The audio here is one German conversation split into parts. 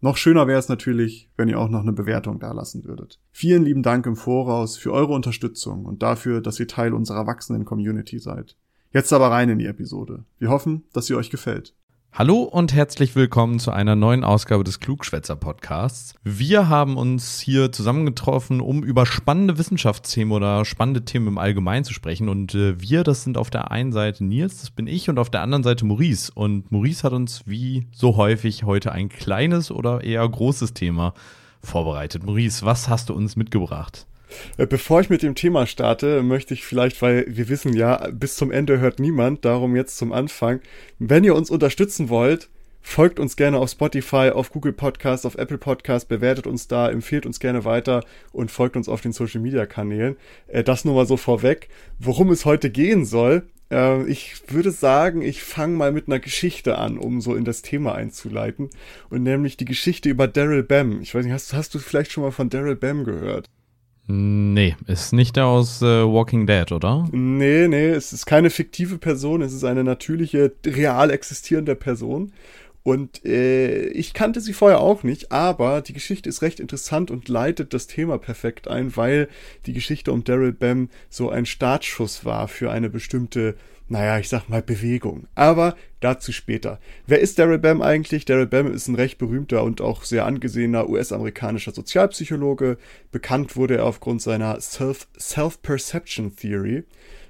Noch schöner wäre es natürlich, wenn ihr auch noch eine Bewertung dalassen würdet. Vielen lieben Dank im Voraus für eure Unterstützung und dafür, dass ihr Teil unserer wachsenden Community seid. Jetzt aber rein in die Episode. Wir hoffen, dass sie euch gefällt. Hallo und herzlich willkommen zu einer neuen Ausgabe des Klugschwätzer Podcasts. Wir haben uns hier zusammengetroffen, um über spannende Wissenschaftsthemen oder spannende Themen im Allgemeinen zu sprechen. Und äh, wir, das sind auf der einen Seite Nils, das bin ich, und auf der anderen Seite Maurice. Und Maurice hat uns wie so häufig heute ein kleines oder eher großes Thema vorbereitet. Maurice, was hast du uns mitgebracht? Äh, bevor ich mit dem Thema starte, möchte ich vielleicht, weil wir wissen ja, bis zum Ende hört niemand, darum jetzt zum Anfang. Wenn ihr uns unterstützen wollt, folgt uns gerne auf Spotify, auf Google Podcast, auf Apple Podcast, bewertet uns da, empfiehlt uns gerne weiter und folgt uns auf den Social Media Kanälen. Äh, das nur mal so vorweg. Worum es heute gehen soll, äh, ich würde sagen, ich fange mal mit einer Geschichte an, um so in das Thema einzuleiten. Und nämlich die Geschichte über Daryl Bam. Ich weiß nicht, hast, hast du vielleicht schon mal von Daryl Bam gehört? Nee, ist nicht der aus äh, Walking Dead, oder? Nee, nee, es ist keine fiktive Person, es ist eine natürliche, real existierende Person. Und äh, ich kannte sie vorher auch nicht, aber die Geschichte ist recht interessant und leitet das Thema perfekt ein, weil die Geschichte um Daryl Bam so ein Startschuss war für eine bestimmte naja, ich sag mal Bewegung. Aber dazu später. Wer ist Daryl Bam eigentlich? Daryl Bam ist ein recht berühmter und auch sehr angesehener US-amerikanischer Sozialpsychologe. Bekannt wurde er aufgrund seiner Self-Perception Self Theory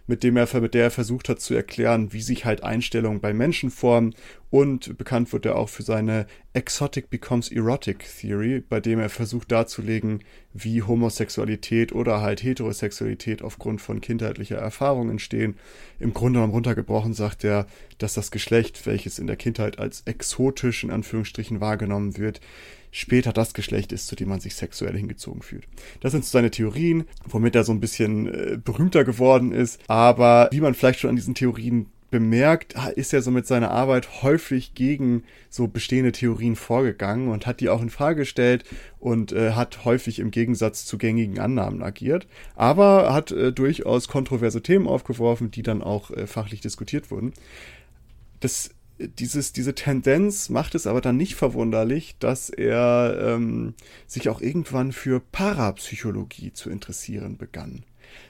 mit dem er, mit der er versucht hat zu erklären, wie sich halt Einstellungen bei Menschen formen. Und bekannt wird er auch für seine Exotic Becomes Erotic Theory, bei dem er versucht darzulegen, wie Homosexualität oder halt Heterosexualität aufgrund von kindheitlicher Erfahrung entstehen. Im Grunde genommen runtergebrochen sagt er, dass das Geschlecht, welches in der Kindheit als exotisch in Anführungsstrichen wahrgenommen wird, später das Geschlecht ist, zu dem man sich sexuell hingezogen fühlt. Das sind so seine Theorien, womit er so ein bisschen äh, berühmter geworden ist. Aber wie man vielleicht schon an diesen Theorien bemerkt, ist er so mit seiner Arbeit häufig gegen so bestehende Theorien vorgegangen und hat die auch in Frage gestellt und äh, hat häufig im Gegensatz zu gängigen Annahmen agiert, aber hat äh, durchaus kontroverse Themen aufgeworfen, die dann auch äh, fachlich diskutiert wurden. Das dieses, diese Tendenz macht es aber dann nicht verwunderlich, dass er ähm, sich auch irgendwann für Parapsychologie zu interessieren begann.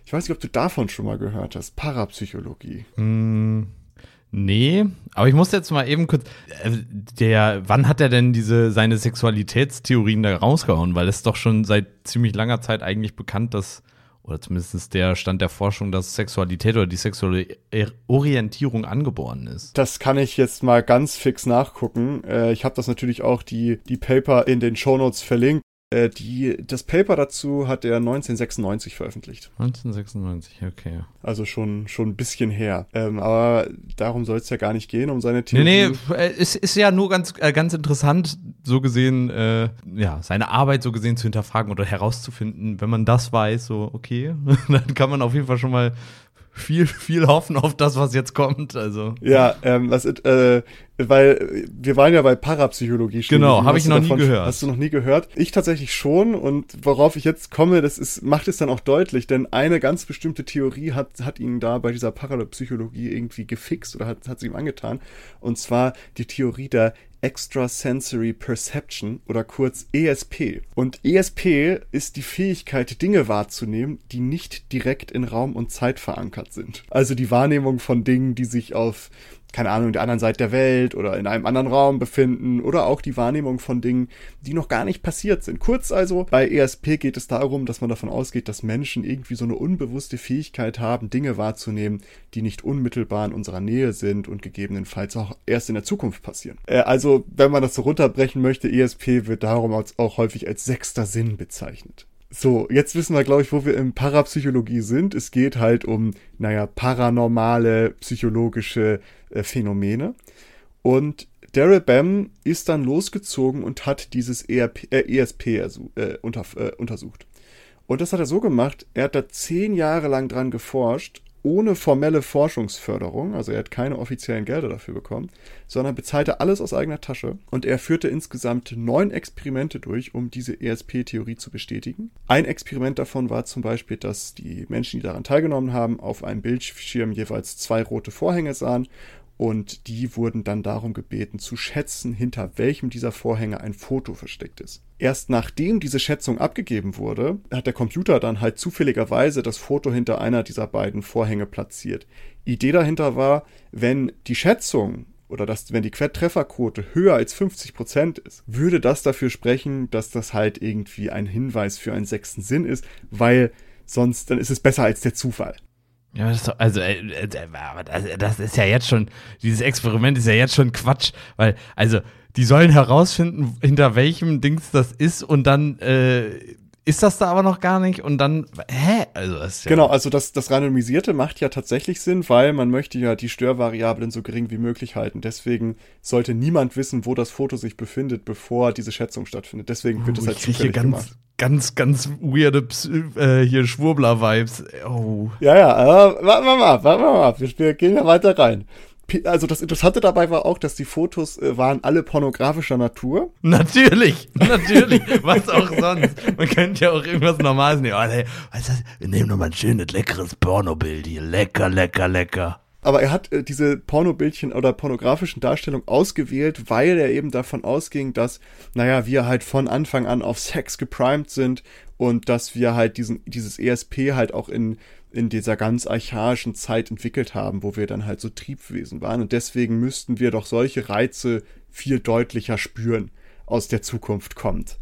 Ich weiß nicht, ob du davon schon mal gehört hast. Parapsychologie. Mm, nee, aber ich muss jetzt mal eben kurz. Äh, der, wann hat er denn diese seine Sexualitätstheorien da rausgehauen? Weil es doch schon seit ziemlich langer Zeit eigentlich bekannt, dass oder zumindest der Stand der Forschung, dass Sexualität oder die sexuelle Orientierung angeboren ist. Das kann ich jetzt mal ganz fix nachgucken. Äh, ich habe das natürlich auch die, die Paper in den Shownotes verlinkt. Äh, die, das Paper dazu hat er 1996 veröffentlicht. 1996, okay. Also schon, schon ein bisschen her. Ähm, aber darum soll es ja gar nicht gehen, um seine Theorie. Nee, nee, äh, es ist ja nur ganz, äh, ganz interessant, so gesehen, äh, ja, seine Arbeit so gesehen zu hinterfragen oder herauszufinden. Wenn man das weiß, so, okay, dann kann man auf jeden Fall schon mal viel, viel hoffen auf das, was jetzt kommt. Also. Ja, ähm, was, äh, weil wir waren ja bei Parapsychologie stehen. Genau, habe ich noch davon, nie gehört. Hast du noch nie gehört? Ich tatsächlich schon und worauf ich jetzt komme, das ist, macht es dann auch deutlich, denn eine ganz bestimmte Theorie hat, hat ihn da bei dieser Parapsychologie irgendwie gefixt oder hat, hat sie ihm angetan. Und zwar die Theorie der Extrasensory Perception oder kurz ESP. Und ESP ist die Fähigkeit, Dinge wahrzunehmen, die nicht direkt in Raum und Zeit verankert sind. Also die Wahrnehmung von Dingen, die sich auf keine Ahnung, der anderen Seite der Welt oder in einem anderen Raum befinden oder auch die Wahrnehmung von Dingen, die noch gar nicht passiert sind. Kurz also, bei ESP geht es darum, dass man davon ausgeht, dass Menschen irgendwie so eine unbewusste Fähigkeit haben, Dinge wahrzunehmen, die nicht unmittelbar in unserer Nähe sind und gegebenenfalls auch erst in der Zukunft passieren. Äh, also, wenn man das so runterbrechen möchte, ESP wird darum auch häufig als sechster Sinn bezeichnet. So, jetzt wissen wir, glaube ich, wo wir in Parapsychologie sind. Es geht halt um, naja, paranormale psychologische äh, Phänomene. Und Daryl Bam ist dann losgezogen und hat dieses ERP, äh, ESP äh, unter, äh, untersucht. Und das hat er so gemacht, er hat da zehn Jahre lang dran geforscht ohne formelle Forschungsförderung, also er hat keine offiziellen Gelder dafür bekommen, sondern bezahlte alles aus eigener Tasche und er führte insgesamt neun Experimente durch, um diese ESP-Theorie zu bestätigen. Ein Experiment davon war zum Beispiel, dass die Menschen, die daran teilgenommen haben, auf einem Bildschirm jeweils zwei rote Vorhänge sahen und die wurden dann darum gebeten zu schätzen, hinter welchem dieser Vorhänge ein Foto versteckt ist. Erst nachdem diese Schätzung abgegeben wurde, hat der Computer dann halt zufälligerweise das Foto hinter einer dieser beiden Vorhänge platziert. Idee dahinter war, wenn die Schätzung oder dass, wenn die Trefferquote höher als 50 Prozent ist, würde das dafür sprechen, dass das halt irgendwie ein Hinweis für einen sechsten Sinn ist, weil sonst, dann ist es besser als der Zufall. Ja, das doch, also, äh, äh, das, das ist ja jetzt schon, dieses Experiment ist ja jetzt schon Quatsch, weil, also, die sollen herausfinden, hinter welchem Dings das ist und dann, äh, ist das da aber noch gar nicht und dann, hä? Also das ja genau, also das, das Randomisierte macht ja tatsächlich Sinn, weil man möchte ja die Störvariablen so gering wie möglich halten. Deswegen sollte niemand wissen, wo das Foto sich befindet, bevor diese Schätzung stattfindet. Deswegen wird es halt zufällig ganz, gemacht. Ganz, ganz weirde äh, hier Schwurbler-Vibes. Oh. Ja, ja, aber warten wir mal, warten wir mal. Wir gehen ja weiter rein also das Interessante dabei war auch, dass die Fotos äh, waren alle pornografischer Natur. Natürlich, natürlich. Was auch sonst. Man könnte ja auch irgendwas Normales nehmen. Oh, nee, was ist das? Wir nehmen nochmal ein schönes, leckeres Pornobild hier. Lecker, lecker, lecker. Aber er hat äh, diese Pornobildchen oder pornografischen Darstellungen ausgewählt, weil er eben davon ausging, dass, naja, wir halt von Anfang an auf Sex geprimed sind und dass wir halt diesen, dieses ESP halt auch in in dieser ganz archaischen Zeit entwickelt haben, wo wir dann halt so Triebwesen waren. Und deswegen müssten wir doch solche Reize viel deutlicher spüren aus der Zukunft kommt.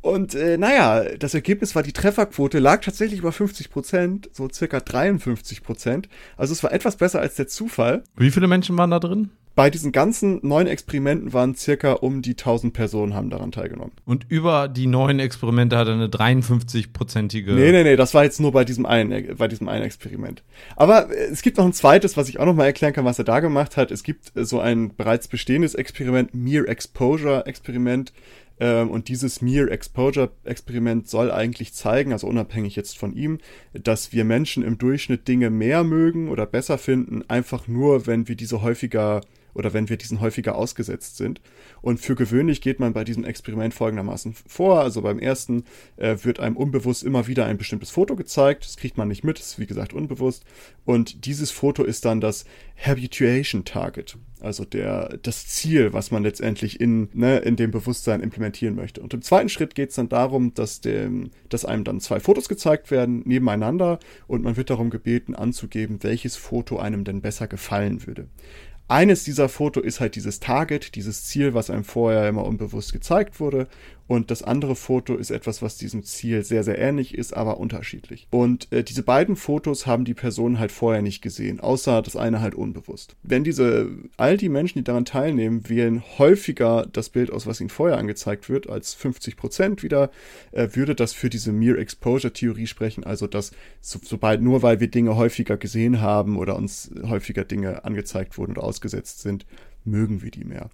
Und äh, naja, das Ergebnis war, die Trefferquote lag tatsächlich über 50 Prozent, so circa 53 Prozent. Also es war etwas besser als der Zufall. Wie viele Menschen waren da drin? Bei diesen ganzen neuen Experimenten waren circa um die 1000 Personen haben daran teilgenommen. Und über die neuen Experimente hat er eine 53-prozentige. Nee, nee, nee, das war jetzt nur bei diesem einen, bei diesem einen Experiment. Aber äh, es gibt noch ein zweites, was ich auch noch mal erklären kann, was er da gemacht hat. Es gibt äh, so ein bereits bestehendes Experiment, Mere Exposure Experiment. Ähm, und dieses Mere Exposure Experiment soll eigentlich zeigen, also unabhängig jetzt von ihm, dass wir Menschen im Durchschnitt Dinge mehr mögen oder besser finden, einfach nur, wenn wir diese häufiger oder wenn wir diesen häufiger ausgesetzt sind. Und für gewöhnlich geht man bei diesem Experiment folgendermaßen vor. Also beim ersten äh, wird einem unbewusst immer wieder ein bestimmtes Foto gezeigt. Das kriegt man nicht mit, ist wie gesagt unbewusst. Und dieses Foto ist dann das Habituation Target. Also der, das Ziel, was man letztendlich in, ne, in dem Bewusstsein implementieren möchte. Und im zweiten Schritt geht es dann darum, dass, dem, dass einem dann zwei Fotos gezeigt werden, nebeneinander, und man wird darum gebeten, anzugeben, welches Foto einem denn besser gefallen würde eines dieser Foto ist halt dieses Target, dieses Ziel, was einem vorher immer unbewusst gezeigt wurde. Und das andere Foto ist etwas, was diesem Ziel sehr, sehr ähnlich ist, aber unterschiedlich. Und äh, diese beiden Fotos haben die Personen halt vorher nicht gesehen, außer das eine halt unbewusst. Wenn diese, all die Menschen, die daran teilnehmen, wählen häufiger das Bild aus, was ihnen vorher angezeigt wird, als 50 Prozent wieder, äh, würde das für diese Mere Exposure Theorie sprechen, also dass so, sobald nur weil wir Dinge häufiger gesehen haben oder uns häufiger Dinge angezeigt wurden oder ausgesetzt sind, mögen wir die mehr.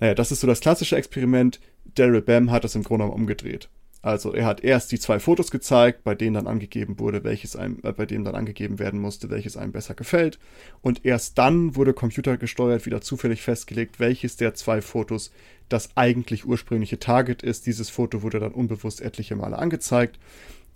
Naja, das ist so das klassische Experiment Daryl Bam hat das im Grunde genommen umgedreht. Also er hat erst die zwei Fotos gezeigt, bei denen dann angegeben wurde, welches einem, äh, bei dem dann angegeben werden musste, welches einem besser gefällt. Und erst dann wurde computergesteuert wieder zufällig festgelegt, welches der zwei Fotos das eigentlich ursprüngliche Target ist. Dieses Foto wurde dann unbewusst etliche Male angezeigt.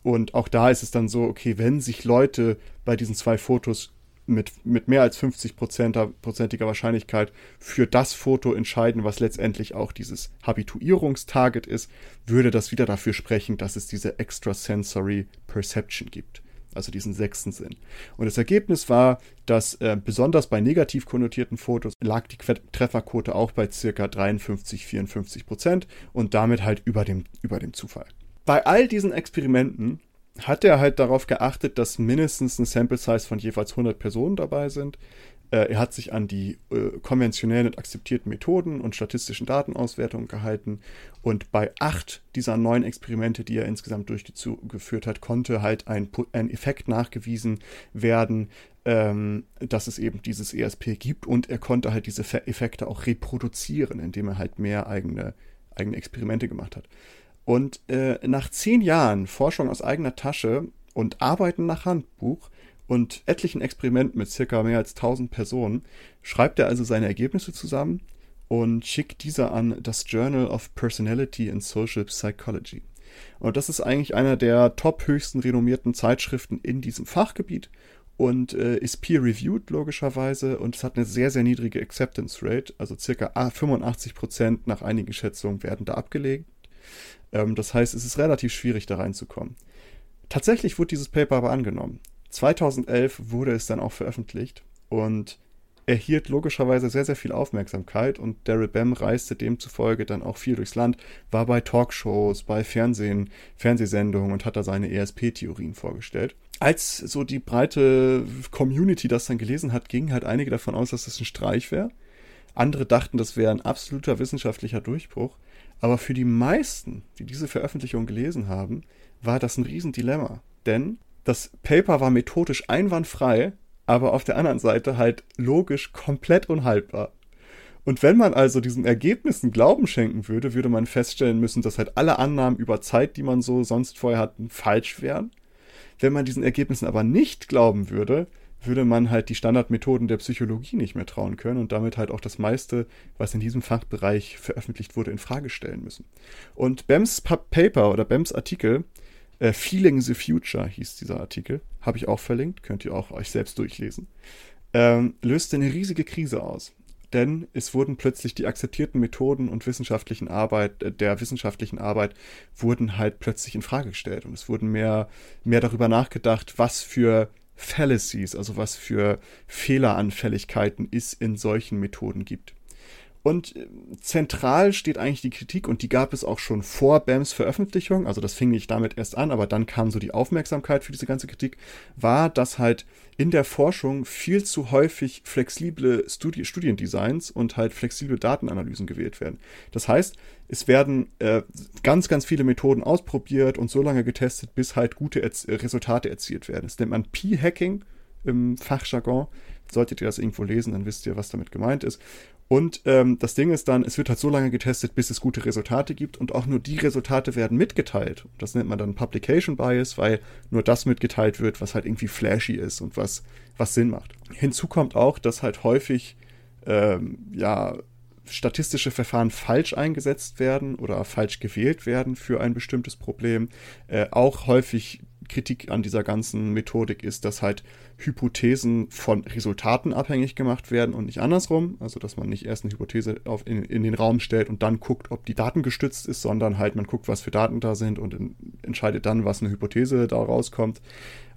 Und auch da ist es dann so, okay, wenn sich Leute bei diesen zwei Fotos mit, mit mehr als 50-prozentiger Wahrscheinlichkeit für das Foto entscheiden, was letztendlich auch dieses Habituierungstarget ist, würde das wieder dafür sprechen, dass es diese Extrasensory Perception gibt. Also diesen sechsten Sinn. Und das Ergebnis war, dass äh, besonders bei negativ konnotierten Fotos lag die Trefferquote auch bei circa 53, 54 Prozent und damit halt über dem, über dem Zufall. Bei all diesen Experimenten hat er halt darauf geachtet, dass mindestens ein Sample Size von jeweils 100 Personen dabei sind. Äh, er hat sich an die äh, konventionellen und akzeptierten Methoden und statistischen Datenauswertungen gehalten. Und bei acht dieser neun Experimente, die er insgesamt durchgeführt hat, konnte halt ein, ein Effekt nachgewiesen werden, ähm, dass es eben dieses ESP gibt. Und er konnte halt diese Effekte auch reproduzieren, indem er halt mehr eigene, eigene Experimente gemacht hat. Und äh, nach zehn Jahren Forschung aus eigener Tasche und Arbeiten nach Handbuch und etlichen Experimenten mit circa mehr als 1000 Personen schreibt er also seine Ergebnisse zusammen und schickt diese an das Journal of Personality and Social Psychology. Und das ist eigentlich einer der top höchsten renommierten Zeitschriften in diesem Fachgebiet und äh, ist peer-reviewed logischerweise und es hat eine sehr, sehr niedrige Acceptance Rate, also circa 85 Prozent nach einigen Schätzungen werden da abgelegt. Ähm, das heißt, es ist relativ schwierig da reinzukommen. Tatsächlich wurde dieses Paper aber angenommen. 2011 wurde es dann auch veröffentlicht und erhielt logischerweise sehr, sehr viel Aufmerksamkeit und Daryl Bem reiste demzufolge dann auch viel durchs Land, war bei Talkshows, bei Fernsehen, Fernsehsendungen und hat da seine ESP-Theorien vorgestellt. Als so die breite Community das dann gelesen hat, gingen halt einige davon aus, dass das ein Streich wäre. Andere dachten, das wäre ein absoluter wissenschaftlicher Durchbruch. Aber für die meisten, die diese Veröffentlichung gelesen haben, war das ein Riesendilemma. Denn das Paper war methodisch einwandfrei, aber auf der anderen Seite halt logisch komplett unhaltbar. Und wenn man also diesen Ergebnissen Glauben schenken würde, würde man feststellen müssen, dass halt alle Annahmen über Zeit, die man so sonst vorher hatten, falsch wären. Wenn man diesen Ergebnissen aber nicht glauben würde, würde man halt die Standardmethoden der Psychologie nicht mehr trauen können und damit halt auch das meiste, was in diesem Fachbereich veröffentlicht wurde, in Frage stellen müssen. Und Bems Paper oder Bems Artikel äh, Feeling the Future hieß dieser Artikel. Habe ich auch verlinkt, könnt ihr auch euch selbst durchlesen. Ähm, löste eine riesige Krise aus. Denn es wurden plötzlich die akzeptierten Methoden und wissenschaftlichen Arbeit, äh, der wissenschaftlichen Arbeit wurden halt plötzlich in Frage gestellt. Und es wurden mehr, mehr darüber nachgedacht, was für Fallacies, also was für Fehleranfälligkeiten es in solchen Methoden gibt. Und äh, zentral steht eigentlich die Kritik, und die gab es auch schon vor BAMs Veröffentlichung, also das fing nicht damit erst an, aber dann kam so die Aufmerksamkeit für diese ganze Kritik, war, dass halt in der Forschung viel zu häufig flexible Studi Studiendesigns und halt flexible Datenanalysen gewählt werden. Das heißt, es werden äh, ganz, ganz viele Methoden ausprobiert und so lange getestet, bis halt gute Erz Resultate erzielt werden. Das nennt man P-Hacking im Fachjargon. Solltet ihr das irgendwo lesen, dann wisst ihr, was damit gemeint ist. Und ähm, das Ding ist dann, es wird halt so lange getestet, bis es gute Resultate gibt und auch nur die Resultate werden mitgeteilt. Das nennt man dann Publication Bias, weil nur das mitgeteilt wird, was halt irgendwie flashy ist und was, was Sinn macht. Hinzu kommt auch, dass halt häufig ähm, ja statistische Verfahren falsch eingesetzt werden oder falsch gewählt werden für ein bestimmtes Problem. Äh, auch häufig Kritik an dieser ganzen Methodik ist, dass halt Hypothesen von Resultaten abhängig gemacht werden und nicht andersrum. Also, dass man nicht erst eine Hypothese auf, in, in den Raum stellt und dann guckt, ob die Daten gestützt ist, sondern halt man guckt, was für Daten da sind und in, entscheidet dann, was eine Hypothese da rauskommt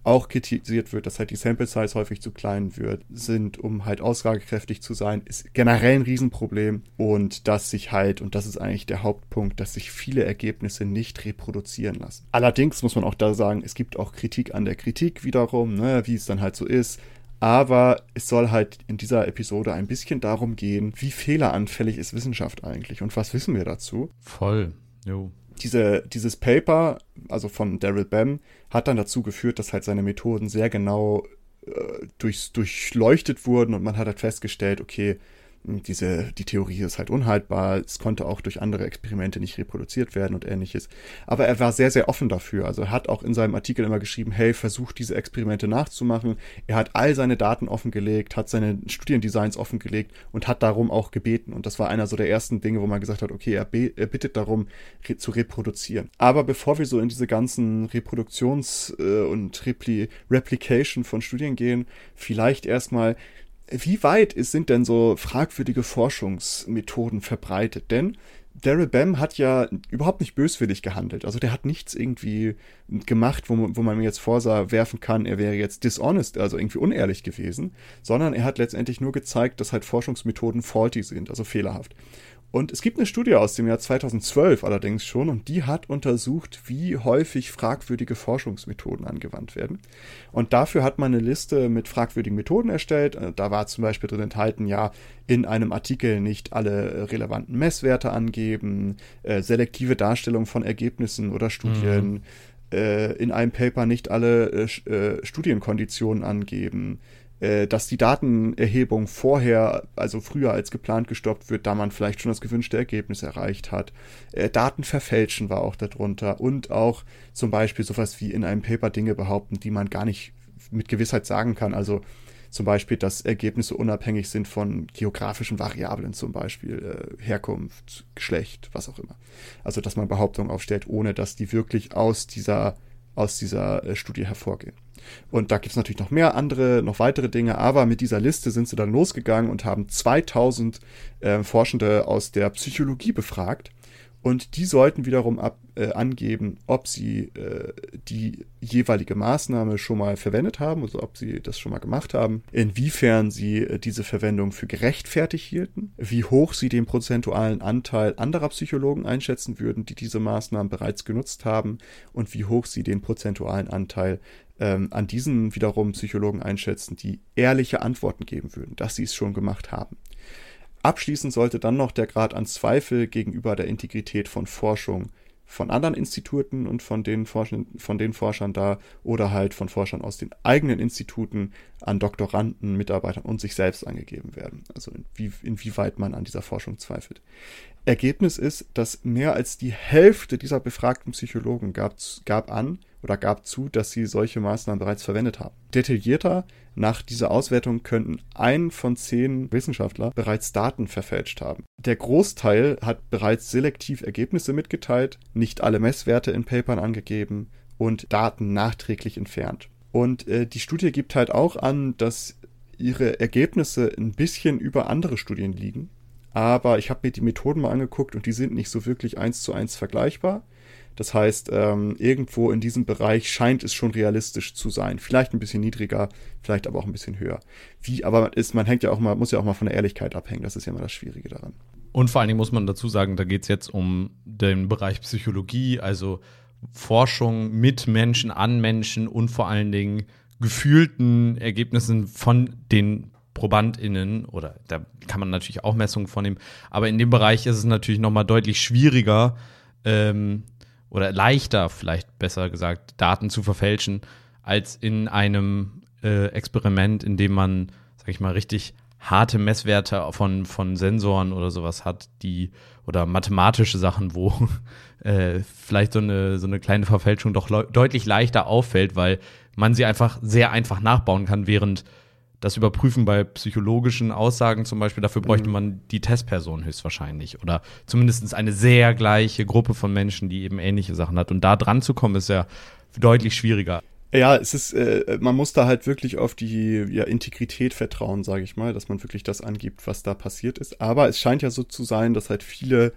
auch kritisiert wird, dass halt die Sample Size häufig zu klein wird, sind, um halt aussagekräftig zu sein, ist generell ein Riesenproblem und dass sich halt, und das ist eigentlich der Hauptpunkt, dass sich viele Ergebnisse nicht reproduzieren lassen. Allerdings muss man auch da sagen, es gibt auch Kritik an der Kritik wiederum, ne, wie es dann halt so ist. Aber es soll halt in dieser Episode ein bisschen darum gehen, wie fehleranfällig ist Wissenschaft eigentlich und was wissen wir dazu? Voll, jo diese, dieses Paper, also von Daryl Bem, hat dann dazu geführt, dass halt seine Methoden sehr genau äh, durch, durchleuchtet wurden und man hat halt festgestellt, okay, diese, die Theorie ist halt unhaltbar. Es konnte auch durch andere Experimente nicht reproduziert werden und ähnliches. Aber er war sehr, sehr offen dafür. Also er hat auch in seinem Artikel immer geschrieben, hey, versucht diese Experimente nachzumachen. Er hat all seine Daten offengelegt, hat seine Studiendesigns offengelegt und hat darum auch gebeten. Und das war einer so der ersten Dinge, wo man gesagt hat, okay, er, bittet darum, re zu reproduzieren. Aber bevor wir so in diese ganzen Reproduktions- äh, und Repli Replication von Studien gehen, vielleicht erstmal, wie weit sind denn so fragwürdige Forschungsmethoden verbreitet? Denn Daryl Bem hat ja überhaupt nicht böswillig gehandelt. Also der hat nichts irgendwie gemacht, wo, wo man jetzt vorwerfen kann, er wäre jetzt dishonest, also irgendwie unehrlich gewesen, sondern er hat letztendlich nur gezeigt, dass halt Forschungsmethoden faulty sind, also fehlerhaft. Und es gibt eine Studie aus dem Jahr 2012 allerdings schon und die hat untersucht, wie häufig fragwürdige Forschungsmethoden angewandt werden. Und dafür hat man eine Liste mit fragwürdigen Methoden erstellt. Äh, da war zum Beispiel drin enthalten, ja, in einem Artikel nicht alle relevanten Messwerte angeben, äh, selektive Darstellung von Ergebnissen oder Studien, mhm. äh, in einem Paper nicht alle äh, Studienkonditionen angeben, dass die Datenerhebung vorher, also früher als geplant gestoppt wird, da man vielleicht schon das gewünschte Ergebnis erreicht hat. Äh, Daten verfälschen war auch darunter und auch zum Beispiel sowas wie in einem Paper Dinge behaupten, die man gar nicht mit Gewissheit sagen kann. Also zum Beispiel, dass Ergebnisse unabhängig sind von geografischen Variablen, zum Beispiel äh, Herkunft, Geschlecht, was auch immer. Also dass man Behauptungen aufstellt, ohne dass die wirklich aus dieser, aus dieser äh, Studie hervorgehen. Und da gibt es natürlich noch mehr andere, noch weitere Dinge, aber mit dieser Liste sind sie dann losgegangen und haben 2000 äh, Forschende aus der Psychologie befragt. Und die sollten wiederum ab, äh, angeben, ob sie äh, die jeweilige Maßnahme schon mal verwendet haben, also ob sie das schon mal gemacht haben, inwiefern sie äh, diese Verwendung für gerechtfertigt hielten, wie hoch sie den prozentualen Anteil anderer Psychologen einschätzen würden, die diese Maßnahmen bereits genutzt haben und wie hoch sie den prozentualen Anteil ähm, an diesen wiederum Psychologen einschätzen, die ehrliche Antworten geben würden, dass sie es schon gemacht haben. Abschließend sollte dann noch der Grad an Zweifel gegenüber der Integrität von Forschung von anderen Instituten und von den, Forschern, von den Forschern da oder halt von Forschern aus den eigenen Instituten an Doktoranden, Mitarbeitern und sich selbst angegeben werden. Also inwie, inwieweit man an dieser Forschung zweifelt. Ergebnis ist, dass mehr als die Hälfte dieser befragten Psychologen gab, gab an, oder gab zu, dass sie solche Maßnahmen bereits verwendet haben. Detaillierter, nach dieser Auswertung könnten ein von zehn Wissenschaftler bereits Daten verfälscht haben. Der Großteil hat bereits selektiv Ergebnisse mitgeteilt, nicht alle Messwerte in Papern angegeben und Daten nachträglich entfernt. Und äh, die Studie gibt halt auch an, dass ihre Ergebnisse ein bisschen über andere Studien liegen. Aber ich habe mir die Methoden mal angeguckt und die sind nicht so wirklich eins zu eins vergleichbar. Das heißt, ähm, irgendwo in diesem Bereich scheint es schon realistisch zu sein. Vielleicht ein bisschen niedriger, vielleicht aber auch ein bisschen höher. Wie, aber ist, man hängt ja auch mal, muss ja auch mal von der Ehrlichkeit abhängen. Das ist ja immer das Schwierige daran. Und vor allen Dingen muss man dazu sagen, da geht es jetzt um den Bereich Psychologie, also Forschung mit Menschen, an Menschen und vor allen Dingen gefühlten Ergebnissen von den ProbandInnen, oder da kann man natürlich auch Messungen vornehmen, aber in dem Bereich ist es natürlich nochmal deutlich schwieriger, ähm, oder leichter, vielleicht besser gesagt, Daten zu verfälschen, als in einem äh, Experiment, in dem man, sag ich mal, richtig harte Messwerte von, von Sensoren oder sowas hat, die oder mathematische Sachen, wo äh, vielleicht so eine, so eine kleine Verfälschung doch deutlich leichter auffällt, weil man sie einfach sehr einfach nachbauen kann, während das Überprüfen bei psychologischen Aussagen zum Beispiel, dafür bräuchte mhm. man die Testperson höchstwahrscheinlich oder zumindest eine sehr gleiche Gruppe von Menschen, die eben ähnliche Sachen hat. Und da dran zu kommen, ist ja deutlich schwieriger. Ja, es ist, äh, man muss da halt wirklich auf die ja, Integrität vertrauen, sage ich mal, dass man wirklich das angibt, was da passiert ist. Aber es scheint ja so zu sein, dass halt viele,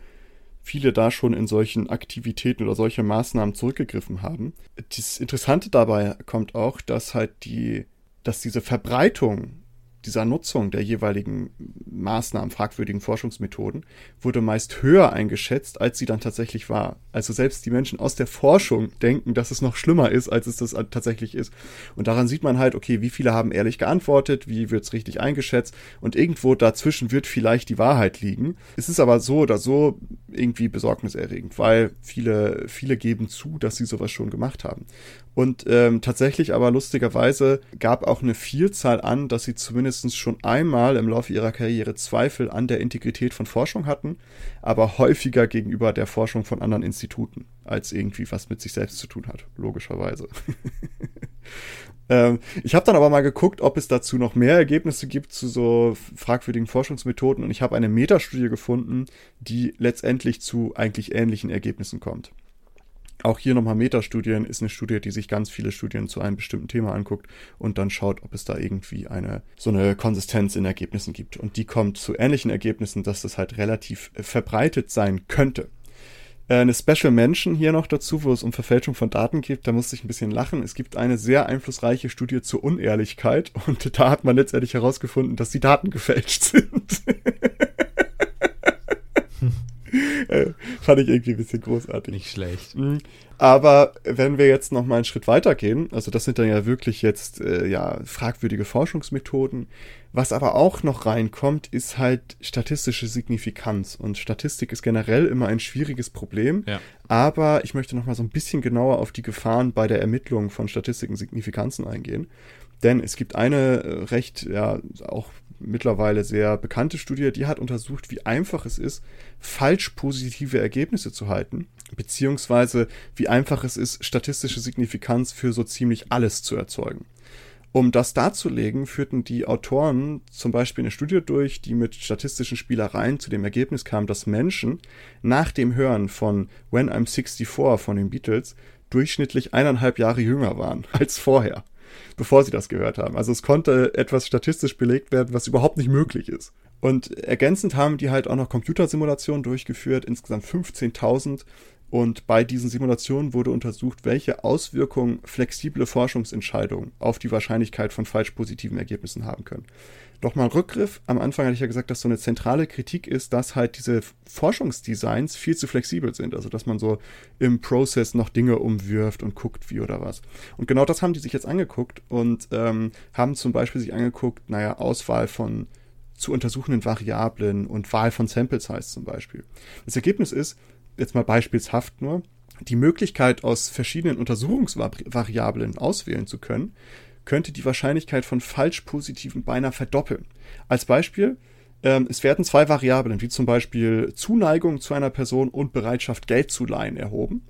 viele da schon in solchen Aktivitäten oder solche Maßnahmen zurückgegriffen haben. Das Interessante dabei kommt auch, dass halt die dass diese Verbreitung dieser Nutzung der jeweiligen Maßnahmen, fragwürdigen Forschungsmethoden, wurde meist höher eingeschätzt, als sie dann tatsächlich war. Also selbst die Menschen aus der Forschung denken, dass es noch schlimmer ist, als es das tatsächlich ist. Und daran sieht man halt, okay, wie viele haben ehrlich geantwortet, wie wird es richtig eingeschätzt und irgendwo dazwischen wird vielleicht die Wahrheit liegen. Es ist aber so oder so irgendwie besorgniserregend, weil viele, viele geben zu, dass sie sowas schon gemacht haben. Und ähm, tatsächlich aber lustigerweise gab auch eine Vielzahl an, dass sie zumindest schon einmal im Laufe ihrer Karriere Zweifel an der Integrität von Forschung hatten, aber häufiger gegenüber der Forschung von anderen Instituten, als irgendwie was mit sich selbst zu tun hat, logischerweise. ähm, ich habe dann aber mal geguckt, ob es dazu noch mehr Ergebnisse gibt zu so fragwürdigen Forschungsmethoden und ich habe eine Metastudie gefunden, die letztendlich zu eigentlich ähnlichen Ergebnissen kommt. Auch hier nochmal Metastudien ist eine Studie, die sich ganz viele Studien zu einem bestimmten Thema anguckt und dann schaut, ob es da irgendwie eine so eine Konsistenz in Ergebnissen gibt. Und die kommt zu ähnlichen Ergebnissen, dass das halt relativ äh, verbreitet sein könnte. Äh, eine Special Mention hier noch dazu, wo es um Verfälschung von Daten geht, da musste ich ein bisschen lachen. Es gibt eine sehr einflussreiche Studie zur Unehrlichkeit und da hat man letztendlich herausgefunden, dass die Daten gefälscht sind. Äh, fand ich irgendwie ein bisschen großartig. Nicht schlecht. Mhm. Aber wenn wir jetzt noch mal einen Schritt weiter gehen, also das sind dann ja wirklich jetzt äh, ja fragwürdige Forschungsmethoden. Was aber auch noch reinkommt, ist halt statistische Signifikanz. Und Statistik ist generell immer ein schwieriges Problem. Ja. Aber ich möchte noch mal so ein bisschen genauer auf die Gefahren bei der Ermittlung von Statistiken Signifikanzen eingehen. Denn es gibt eine äh, recht, ja, auch mittlerweile sehr bekannte Studie, die hat untersucht, wie einfach es ist, falsch positive Ergebnisse zu halten, beziehungsweise wie einfach es ist, statistische Signifikanz für so ziemlich alles zu erzeugen. Um das darzulegen, führten die Autoren zum Beispiel eine Studie durch, die mit statistischen Spielereien zu dem Ergebnis kam, dass Menschen nach dem Hören von When I'm 64 von den Beatles durchschnittlich eineinhalb Jahre jünger waren als vorher, bevor sie das gehört haben. Also es konnte etwas statistisch belegt werden, was überhaupt nicht möglich ist. Und ergänzend haben die halt auch noch Computersimulationen durchgeführt, insgesamt 15.000, und bei diesen Simulationen wurde untersucht, welche Auswirkungen flexible Forschungsentscheidungen auf die Wahrscheinlichkeit von falsch positiven Ergebnissen haben können. Nochmal Rückgriff. Am Anfang hatte ich ja gesagt, dass so eine zentrale Kritik ist, dass halt diese Forschungsdesigns viel zu flexibel sind. Also, dass man so im Prozess noch Dinge umwirft und guckt, wie oder was. Und genau das haben die sich jetzt angeguckt und ähm, haben zum Beispiel sich angeguckt, naja, Auswahl von zu untersuchenden Variablen und Wahl von Sample Size zum Beispiel. Das Ergebnis ist, jetzt mal beispielshaft nur, die Möglichkeit aus verschiedenen Untersuchungsvariablen auswählen zu können, könnte die Wahrscheinlichkeit von falsch positiven beinahe verdoppeln. Als Beispiel, ähm, es werden zwei Variablen, wie zum Beispiel Zuneigung zu einer Person und Bereitschaft, Geld zu leihen, erhoben.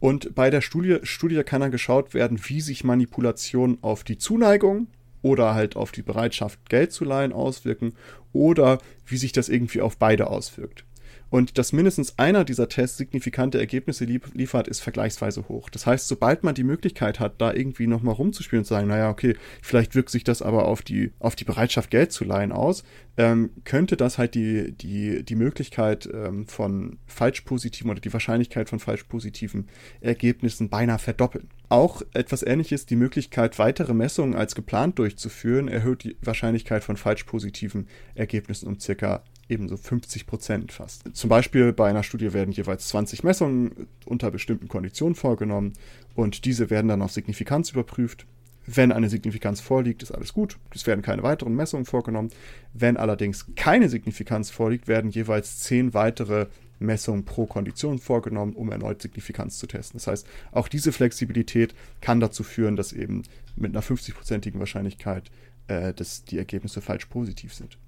Und bei der Studie, Studie kann dann geschaut werden, wie sich Manipulationen auf die Zuneigung oder halt auf die Bereitschaft, Geld zu leihen auswirken oder wie sich das irgendwie auf beide auswirkt. Und dass mindestens einer dieser Tests signifikante Ergebnisse liefert, ist vergleichsweise hoch. Das heißt, sobald man die Möglichkeit hat, da irgendwie nochmal rumzuspielen und zu sagen, naja, okay, vielleicht wirkt sich das aber auf die, auf die Bereitschaft, Geld zu leihen aus, ähm, könnte das halt die, die, die Möglichkeit ähm, von falsch positiven oder die Wahrscheinlichkeit von falsch positiven Ergebnissen beinahe verdoppeln. Auch etwas ähnliches, die Möglichkeit, weitere Messungen als geplant durchzuführen, erhöht die Wahrscheinlichkeit von falsch positiven Ergebnissen um circa ebenso 50 Prozent fast. Zum Beispiel bei einer Studie werden jeweils 20 Messungen unter bestimmten Konditionen vorgenommen und diese werden dann auf Signifikanz überprüft. Wenn eine Signifikanz vorliegt, ist alles gut. Es werden keine weiteren Messungen vorgenommen. Wenn allerdings keine Signifikanz vorliegt, werden jeweils 10 weitere Messungen pro Kondition vorgenommen, um erneut Signifikanz zu testen. Das heißt, auch diese Flexibilität kann dazu führen, dass eben mit einer 50-prozentigen Wahrscheinlichkeit äh, dass die Ergebnisse falsch positiv sind.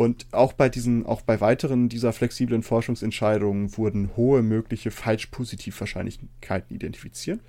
Und auch bei diesen, auch bei weiteren dieser flexiblen Forschungsentscheidungen wurden hohe mögliche Falsch-Positiv-Wahrscheinlichkeiten identifiziert.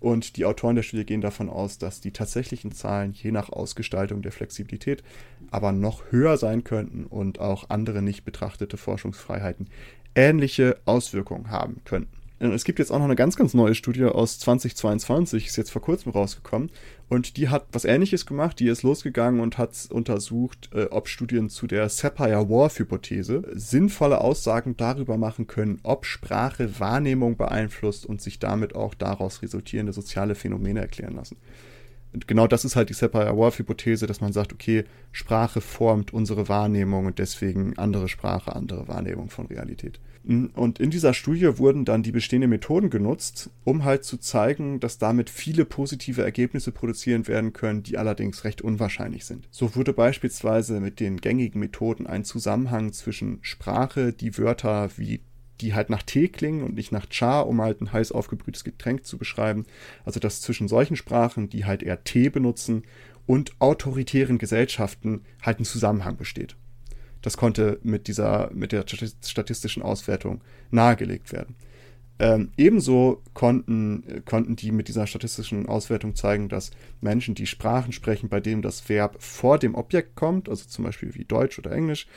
Und die Autoren der Studie gehen davon aus, dass die tatsächlichen Zahlen je nach Ausgestaltung der Flexibilität aber noch höher sein könnten und auch andere nicht betrachtete Forschungsfreiheiten ähnliche Auswirkungen haben könnten. Es gibt jetzt auch noch eine ganz, ganz neue Studie aus 2022, ist jetzt vor kurzem rausgekommen. Und die hat was ähnliches gemacht. Die ist losgegangen und hat untersucht, äh, ob Studien zu der Sapir-Whorf-Hypothese sinnvolle Aussagen darüber machen können, ob Sprache Wahrnehmung beeinflusst und sich damit auch daraus resultierende soziale Phänomene erklären lassen. Genau das ist halt die Sapir-Whorf-Hypothese, dass man sagt, okay, Sprache formt unsere Wahrnehmung und deswegen andere Sprache, andere Wahrnehmung von Realität. Und in dieser Studie wurden dann die bestehenden Methoden genutzt, um halt zu zeigen, dass damit viele positive Ergebnisse produzieren werden können, die allerdings recht unwahrscheinlich sind. So wurde beispielsweise mit den gängigen Methoden ein Zusammenhang zwischen Sprache, die Wörter wie die halt nach Tee klingen und nicht nach Cha, um halt ein heiß aufgebrühtes Getränk zu beschreiben. Also dass zwischen solchen Sprachen, die halt eher Tee benutzen, und autoritären Gesellschaften halt ein Zusammenhang besteht. Das konnte mit dieser, mit der statistischen Auswertung nahegelegt werden. Ähm, ebenso konnten, konnten die mit dieser statistischen Auswertung zeigen, dass Menschen, die Sprachen sprechen, bei denen das Verb vor dem Objekt kommt, also zum Beispiel wie Deutsch oder Englisch,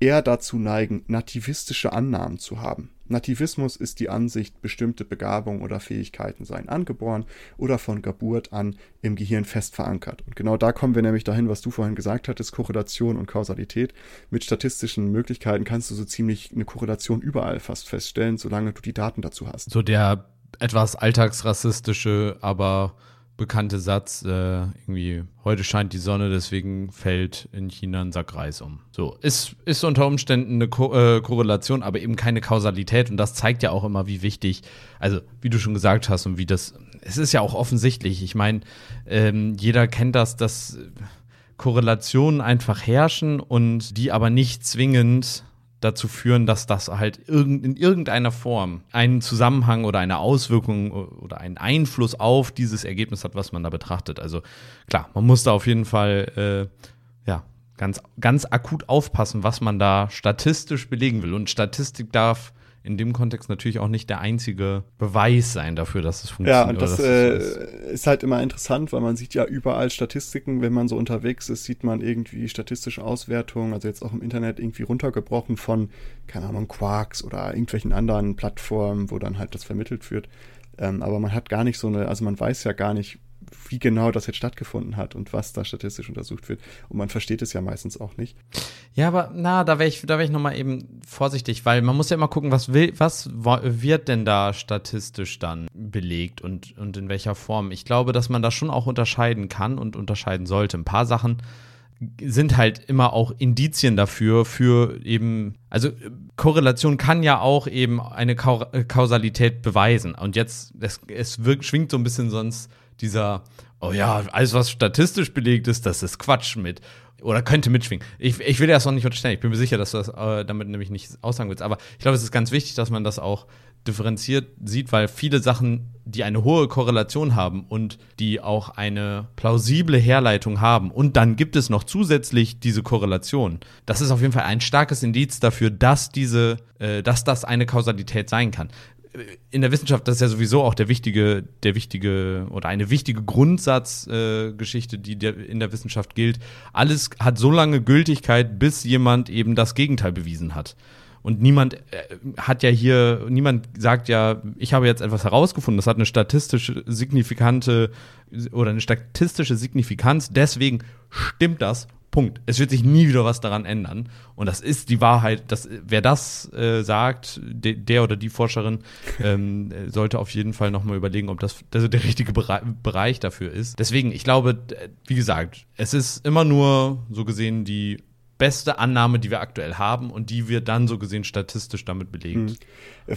eher dazu neigen, nativistische Annahmen zu haben. Nativismus ist die Ansicht, bestimmte Begabungen oder Fähigkeiten seien angeboren oder von Geburt an im Gehirn fest verankert. Und genau da kommen wir nämlich dahin, was du vorhin gesagt hattest, Korrelation und Kausalität. Mit statistischen Möglichkeiten kannst du so ziemlich eine Korrelation überall fast feststellen, solange du die Daten dazu hast. So der etwas alltagsrassistische, aber bekannte Satz, äh, irgendwie, heute scheint die Sonne, deswegen fällt in China ein Sack Reis um. So, ist, ist unter Umständen eine Ko äh, Korrelation, aber eben keine Kausalität und das zeigt ja auch immer, wie wichtig, also wie du schon gesagt hast und wie das, es ist ja auch offensichtlich, ich meine, ähm, jeder kennt das, dass Korrelationen einfach herrschen und die aber nicht zwingend dazu führen, dass das halt in irgendeiner Form einen Zusammenhang oder eine Auswirkung oder einen Einfluss auf dieses Ergebnis hat, was man da betrachtet. Also klar, man muss da auf jeden Fall äh, ja ganz ganz akut aufpassen, was man da statistisch belegen will. Und Statistik darf in dem Kontext natürlich auch nicht der einzige Beweis sein dafür, dass es funktioniert. Ja, und das äh, ist halt immer interessant, weil man sieht ja überall Statistiken, wenn man so unterwegs ist, sieht man irgendwie statistische Auswertungen, also jetzt auch im Internet irgendwie runtergebrochen von, keine Ahnung, Quarks oder irgendwelchen anderen Plattformen, wo dann halt das vermittelt wird. Ähm, aber man hat gar nicht so eine, also man weiß ja gar nicht, wie genau das jetzt stattgefunden hat und was da statistisch untersucht wird. Und man versteht es ja meistens auch nicht. Ja, aber na, da wäre ich, da ich nochmal eben vorsichtig, weil man muss ja immer gucken, was will, was wird denn da statistisch dann belegt und, und in welcher Form. Ich glaube, dass man da schon auch unterscheiden kann und unterscheiden sollte. Ein paar Sachen sind halt immer auch Indizien dafür, für eben, also Korrelation kann ja auch eben eine Kausalität beweisen. Und jetzt, es, es wirkt, schwingt so ein bisschen sonst dieser, oh ja, alles, was statistisch belegt ist, das ist Quatsch mit. Oder könnte mitschwingen. Ich, ich will das noch nicht unterstellen. Ich bin mir sicher, dass du das äh, damit nämlich nicht aussagen willst. Aber ich glaube, es ist ganz wichtig, dass man das auch differenziert sieht, weil viele Sachen, die eine hohe Korrelation haben und die auch eine plausible Herleitung haben und dann gibt es noch zusätzlich diese Korrelation. Das ist auf jeden Fall ein starkes Indiz dafür, dass diese, äh, dass das eine Kausalität sein kann in der Wissenschaft, das ist ja sowieso auch der wichtige, der wichtige oder eine wichtige Grundsatzgeschichte, äh, die der, in der Wissenschaft gilt. Alles hat so lange Gültigkeit, bis jemand eben das Gegenteil bewiesen hat. Und niemand äh, hat ja hier, niemand sagt ja, ich habe jetzt etwas herausgefunden, das hat eine statistische signifikante oder eine statistische Signifikanz, deswegen stimmt das Punkt. Es wird sich nie wieder was daran ändern. Und das ist die Wahrheit. Das, wer das äh, sagt, de, der oder die Forscherin, ähm, sollte auf jeden Fall nochmal überlegen, ob das also der richtige Bere Bereich dafür ist. Deswegen, ich glaube, wie gesagt, es ist immer nur so gesehen die beste Annahme, die wir aktuell haben und die wir dann so gesehen statistisch damit belegen. Hm.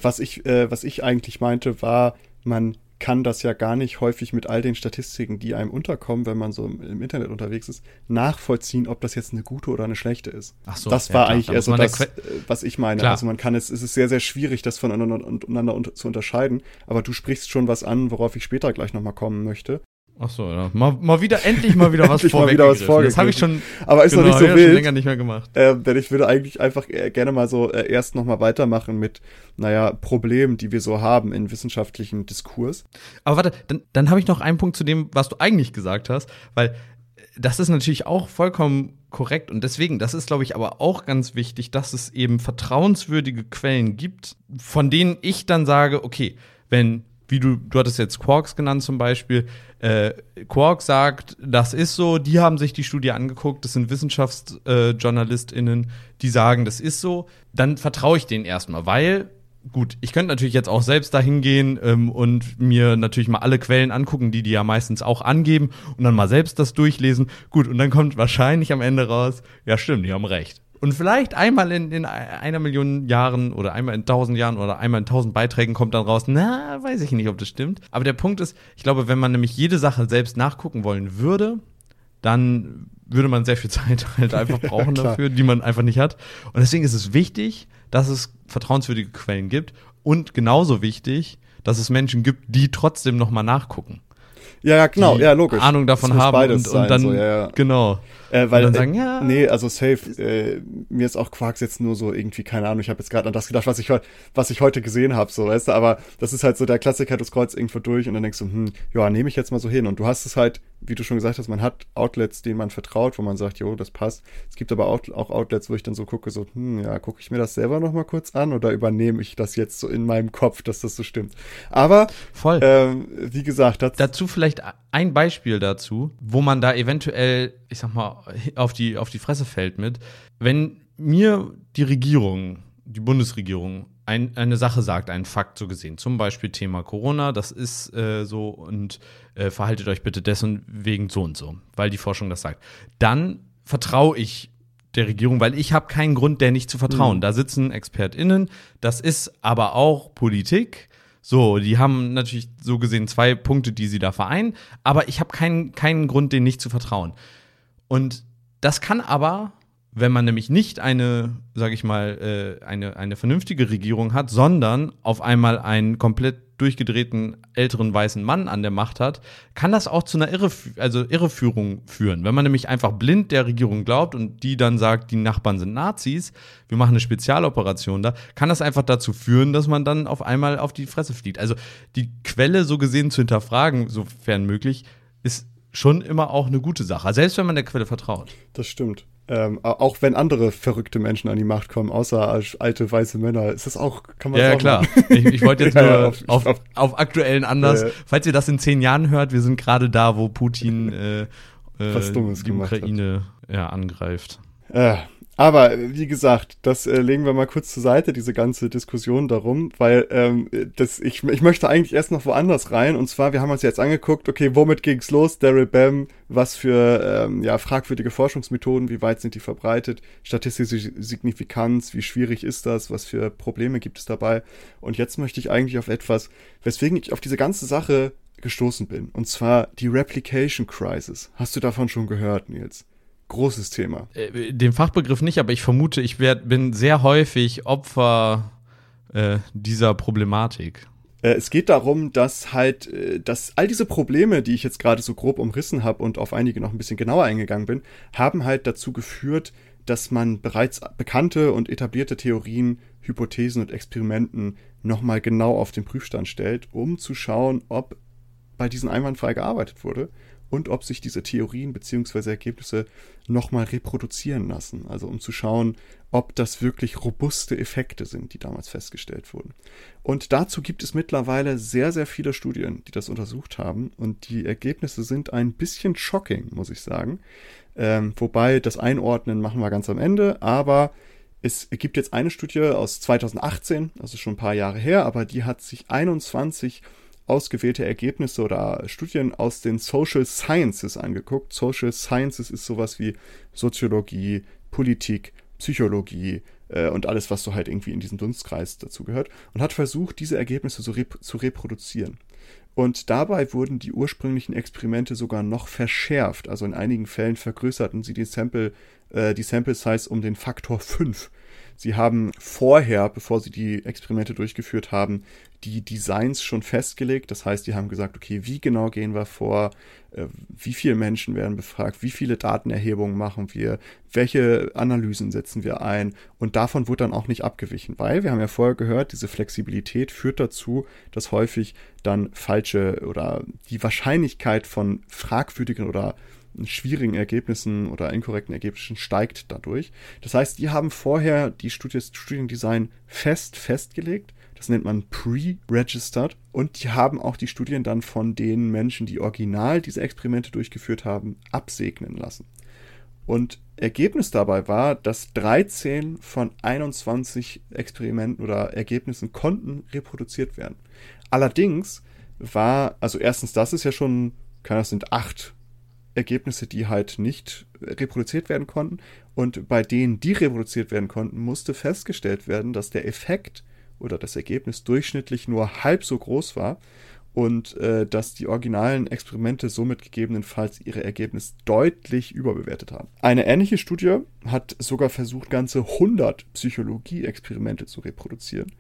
Was ich, äh, was ich eigentlich meinte, war, man kann das ja gar nicht häufig mit all den Statistiken, die einem unterkommen, wenn man so im Internet unterwegs ist, nachvollziehen, ob das jetzt eine gute oder eine schlechte ist. Ach so, das war ja, eigentlich eher so das, äh, was ich meine. Klar. Also man kann es, es ist sehr, sehr schwierig, das voneinander zu unterscheiden, aber du sprichst schon was an, worauf ich später gleich nochmal kommen möchte. Ach so, ja. Mal, mal wieder, endlich mal wieder was vorweg. Das habe ich schon, aber ist genau, noch nicht so wild. Schon länger nicht mehr gemacht. Äh, denn ich würde eigentlich einfach äh, gerne mal so äh, erst nochmal weitermachen mit, naja, Problemen, die wir so haben in wissenschaftlichen Diskurs. Aber warte, dann, dann habe ich noch einen Punkt zu dem, was du eigentlich gesagt hast, weil das ist natürlich auch vollkommen korrekt und deswegen, das ist, glaube ich, aber auch ganz wichtig, dass es eben vertrauenswürdige Quellen gibt, von denen ich dann sage, okay, wenn wie du, du hattest jetzt Quarks genannt zum Beispiel. Äh, Quark sagt, das ist so, die haben sich die Studie angeguckt, das sind WissenschaftsjournalistInnen, äh, die sagen, das ist so, dann vertraue ich denen erstmal, weil, gut, ich könnte natürlich jetzt auch selbst dahin gehen ähm, und mir natürlich mal alle Quellen angucken, die die ja meistens auch angeben und dann mal selbst das durchlesen. Gut, und dann kommt wahrscheinlich am Ende raus, ja stimmt, die haben recht. Und vielleicht einmal in, in einer Million Jahren oder einmal in tausend Jahren oder einmal in tausend Beiträgen kommt dann raus, na, weiß ich nicht, ob das stimmt. Aber der Punkt ist, ich glaube, wenn man nämlich jede Sache selbst nachgucken wollen würde, dann würde man sehr viel Zeit halt einfach brauchen ja, dafür, die man einfach nicht hat. Und deswegen ist es wichtig, dass es vertrauenswürdige Quellen gibt und genauso wichtig, dass es Menschen gibt, die trotzdem nochmal nachgucken. Ja, ja, genau, ja, logisch. Ahnung davon haben und, und dann, so, ja, ja. genau. Äh, weil, und dann sagen, äh, ja. Nee, also safe, äh, mir ist auch Quarks jetzt nur so irgendwie, keine Ahnung, ich habe jetzt gerade an das gedacht, was ich, was ich heute gesehen habe, so, weißt du, aber das ist halt so der Klassiker, du scrollst irgendwo durch und dann denkst du, hm, ja, nehme ich jetzt mal so hin. Und du hast es halt, wie du schon gesagt hast, man hat Outlets, denen man vertraut, wo man sagt, jo, das passt. Es gibt aber auch, auch Outlets, wo ich dann so gucke, so, hm, ja, gucke ich mir das selber nochmal kurz an oder übernehme ich das jetzt so in meinem Kopf, dass das so stimmt. Aber, Voll. Ähm, wie gesagt, dazu vielleicht ein Beispiel dazu, wo man da eventuell, ich sag mal, auf die, auf die Fresse fällt mit. Wenn mir die Regierung, die Bundesregierung, ein, eine Sache sagt, einen Fakt so gesehen, zum Beispiel Thema Corona, das ist äh, so und äh, verhaltet euch bitte dessen wegen so und so, weil die Forschung das sagt, dann vertraue ich der Regierung, weil ich habe keinen Grund, der nicht zu vertrauen. Mhm. Da sitzen ExpertInnen, das ist aber auch Politik so, die haben natürlich so gesehen zwei Punkte, die sie da vereinen, aber ich habe keinen, keinen Grund, denen nicht zu vertrauen. Und das kann aber wenn man nämlich nicht eine, sage ich mal, äh, eine, eine vernünftige Regierung hat, sondern auf einmal einen komplett durchgedrehten älteren weißen Mann an der Macht hat, kann das auch zu einer Irref also Irreführung führen. Wenn man nämlich einfach blind der Regierung glaubt und die dann sagt, die Nachbarn sind Nazis, wir machen eine Spezialoperation da, kann das einfach dazu führen, dass man dann auf einmal auf die Fresse fliegt. Also die Quelle so gesehen zu hinterfragen, sofern möglich, ist schon immer auch eine gute Sache, selbst wenn man der Quelle vertraut. Das stimmt. Ähm, auch wenn andere verrückte Menschen an die Macht kommen, außer alte weiße Männer, ist das auch, kann man Ja, ja klar. Ich, ich wollte jetzt nur ja, auf, auf, auf, auf, aktuellen Anlass, ja, falls ihr das in zehn Jahren hört, wir sind gerade da, wo Putin äh, äh, die Ukraine ja, angreift. Äh, aber wie gesagt, das äh, legen wir mal kurz zur Seite, diese ganze Diskussion darum, weil ähm, das, ich, ich möchte eigentlich erst noch woanders rein. Und zwar, wir haben uns jetzt angeguckt, okay, womit ging's los? Daryl Bam, was für ähm, ja, fragwürdige Forschungsmethoden, wie weit sind die verbreitet, statistische Signifikanz, wie schwierig ist das, was für Probleme gibt es dabei. Und jetzt möchte ich eigentlich auf etwas, weswegen ich auf diese ganze Sache gestoßen bin. Und zwar die Replication Crisis. Hast du davon schon gehört, Nils? Großes Thema. Äh, den Fachbegriff nicht, aber ich vermute, ich werd, bin sehr häufig Opfer äh, dieser Problematik. Äh, es geht darum, dass halt, äh, dass all diese Probleme, die ich jetzt gerade so grob umrissen habe und auf einige noch ein bisschen genauer eingegangen bin, haben halt dazu geführt, dass man bereits bekannte und etablierte Theorien, Hypothesen und Experimenten nochmal genau auf den Prüfstand stellt, um zu schauen, ob bei diesen einwandfrei gearbeitet wurde und ob sich diese Theorien bzw. Ergebnisse nochmal reproduzieren lassen. Also um zu schauen, ob das wirklich robuste Effekte sind, die damals festgestellt wurden. Und dazu gibt es mittlerweile sehr, sehr viele Studien, die das untersucht haben. Und die Ergebnisse sind ein bisschen shocking, muss ich sagen. Ähm, wobei das Einordnen machen wir ganz am Ende. Aber es gibt jetzt eine Studie aus 2018, also schon ein paar Jahre her, aber die hat sich 21 ausgewählte Ergebnisse oder Studien aus den Social Sciences angeguckt. Social Sciences ist sowas wie Soziologie, Politik, Psychologie äh, und alles, was so halt irgendwie in diesem Dunstkreis dazu gehört und hat versucht, diese Ergebnisse so rep zu reproduzieren. Und dabei wurden die ursprünglichen Experimente sogar noch verschärft. Also in einigen Fällen vergrößerten sie die Sample, äh, die Sample Size um den Faktor 5. Sie haben vorher, bevor sie die Experimente durchgeführt haben, die Designs schon festgelegt. Das heißt, die haben gesagt, okay, wie genau gehen wir vor, äh, wie viele Menschen werden befragt, wie viele Datenerhebungen machen wir, welche Analysen setzen wir ein. Und davon wird dann auch nicht abgewichen, weil wir haben ja vorher gehört, diese Flexibilität führt dazu, dass häufig dann falsche oder die Wahrscheinlichkeit von fragwürdigen oder schwierigen Ergebnissen oder inkorrekten Ergebnissen steigt dadurch. Das heißt, die haben vorher die Studie Studiendesign fest festgelegt. Das nennt man pre-registered. Und die haben auch die Studien dann von den Menschen, die original diese Experimente durchgeführt haben, absegnen lassen. Und Ergebnis dabei war, dass 13 von 21 Experimenten oder Ergebnissen konnten reproduziert werden. Allerdings war, also erstens, das ist ja schon, kann das sind acht Ergebnisse, die halt nicht reproduziert werden konnten. Und bei denen, die reproduziert werden konnten, musste festgestellt werden, dass der Effekt oder das Ergebnis durchschnittlich nur halb so groß war und äh, dass die originalen Experimente somit gegebenenfalls ihre Ergebnisse deutlich überbewertet haben. Eine ähnliche Studie hat sogar versucht, ganze 100 Psychologie-Experimente zu reproduzieren.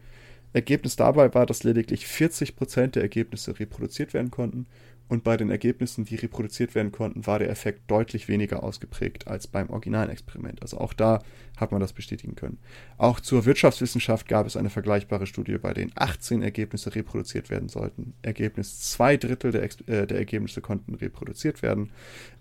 Ergebnis dabei war, dass lediglich 40% der Ergebnisse reproduziert werden konnten und bei den Ergebnissen, die reproduziert werden konnten, war der Effekt deutlich weniger ausgeprägt als beim originalen Experiment. Also auch da hat man das bestätigen können. Auch zur Wirtschaftswissenschaft gab es eine vergleichbare Studie, bei denen 18 Ergebnisse reproduziert werden sollten. Ergebnis zwei Drittel der, äh, der Ergebnisse konnten reproduziert werden.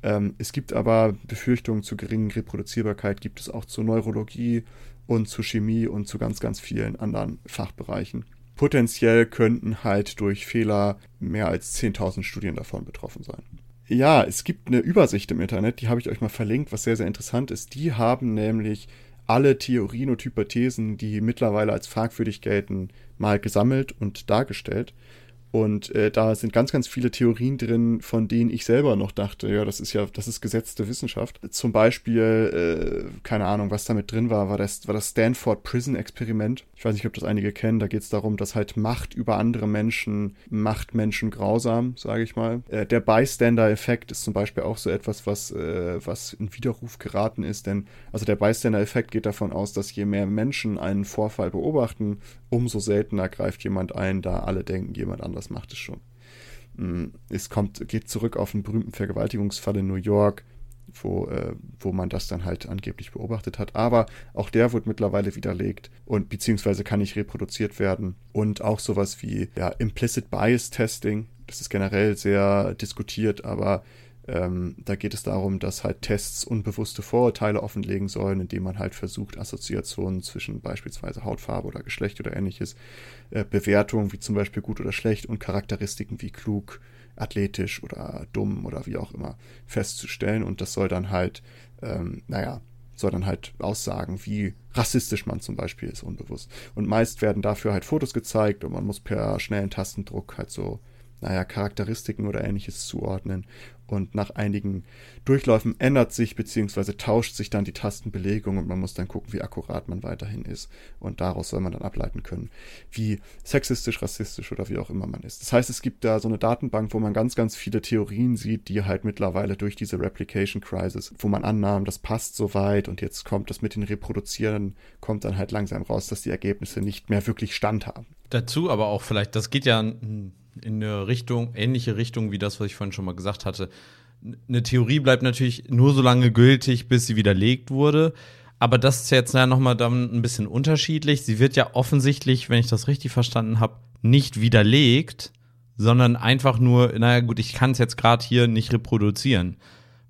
Ähm, es gibt aber Befürchtungen zur geringen Reproduzierbarkeit, gibt es auch zur Neurologie und zur Chemie und zu ganz, ganz vielen anderen Fachbereichen potenziell könnten halt durch Fehler mehr als 10.000 Studien davon betroffen sein. Ja, es gibt eine Übersicht im Internet, die habe ich euch mal verlinkt, was sehr, sehr interessant ist. Die haben nämlich alle Theorien und Hypothesen, die mittlerweile als fragwürdig gelten, mal gesammelt und dargestellt. Und äh, da sind ganz, ganz viele Theorien drin, von denen ich selber noch dachte, ja, das ist ja, das ist gesetzte Wissenschaft. Zum Beispiel, äh, keine Ahnung, was damit drin war, war das, war das Stanford Prison Experiment. Ich weiß nicht, ob das einige kennen. Da geht es darum, dass halt Macht über andere Menschen macht Menschen grausam, sage ich mal. Äh, der Bystander-Effekt ist zum Beispiel auch so etwas, was, äh, was in Widerruf geraten ist. Denn also der Bystander-Effekt geht davon aus, dass je mehr Menschen einen Vorfall beobachten, umso seltener greift jemand ein, da alle denken, jemand anders macht es schon. Mm, es kommt, geht zurück auf einen berühmten Vergewaltigungsfall in New York, wo, äh, wo man das dann halt angeblich beobachtet hat. Aber auch der wird mittlerweile widerlegt und beziehungsweise kann nicht reproduziert werden. Und auch sowas wie ja, Implicit Bias Testing, das ist generell sehr diskutiert, aber ähm, da geht es darum, dass halt Tests unbewusste Vorurteile offenlegen sollen, indem man halt versucht, Assoziationen zwischen beispielsweise Hautfarbe oder Geschlecht oder ähnliches, äh, Bewertungen wie zum Beispiel gut oder schlecht und Charakteristiken wie klug, athletisch oder dumm oder wie auch immer festzustellen. Und das soll dann halt, ähm, naja, soll dann halt aussagen, wie rassistisch man zum Beispiel ist, unbewusst. Und meist werden dafür halt Fotos gezeigt und man muss per schnellen Tastendruck halt so naja, Charakteristiken oder ähnliches zuordnen und nach einigen Durchläufen ändert sich bzw. tauscht sich dann die Tastenbelegung und man muss dann gucken, wie akkurat man weiterhin ist. Und daraus soll man dann ableiten können, wie sexistisch, rassistisch oder wie auch immer man ist. Das heißt, es gibt da so eine Datenbank, wo man ganz, ganz viele Theorien sieht, die halt mittlerweile durch diese Replication Crisis, wo man annahm, das passt soweit und jetzt kommt das mit den Reproduzieren, kommt dann halt langsam raus, dass die Ergebnisse nicht mehr wirklich Stand haben. Dazu aber auch vielleicht, das geht ja in eine Richtung, ähnliche Richtung wie das, was ich vorhin schon mal gesagt hatte eine Theorie bleibt natürlich nur so lange gültig, bis sie widerlegt wurde. Aber das ist jetzt nochmal dann ein bisschen unterschiedlich. Sie wird ja offensichtlich, wenn ich das richtig verstanden habe, nicht widerlegt, sondern einfach nur, naja gut, ich kann es jetzt gerade hier nicht reproduzieren.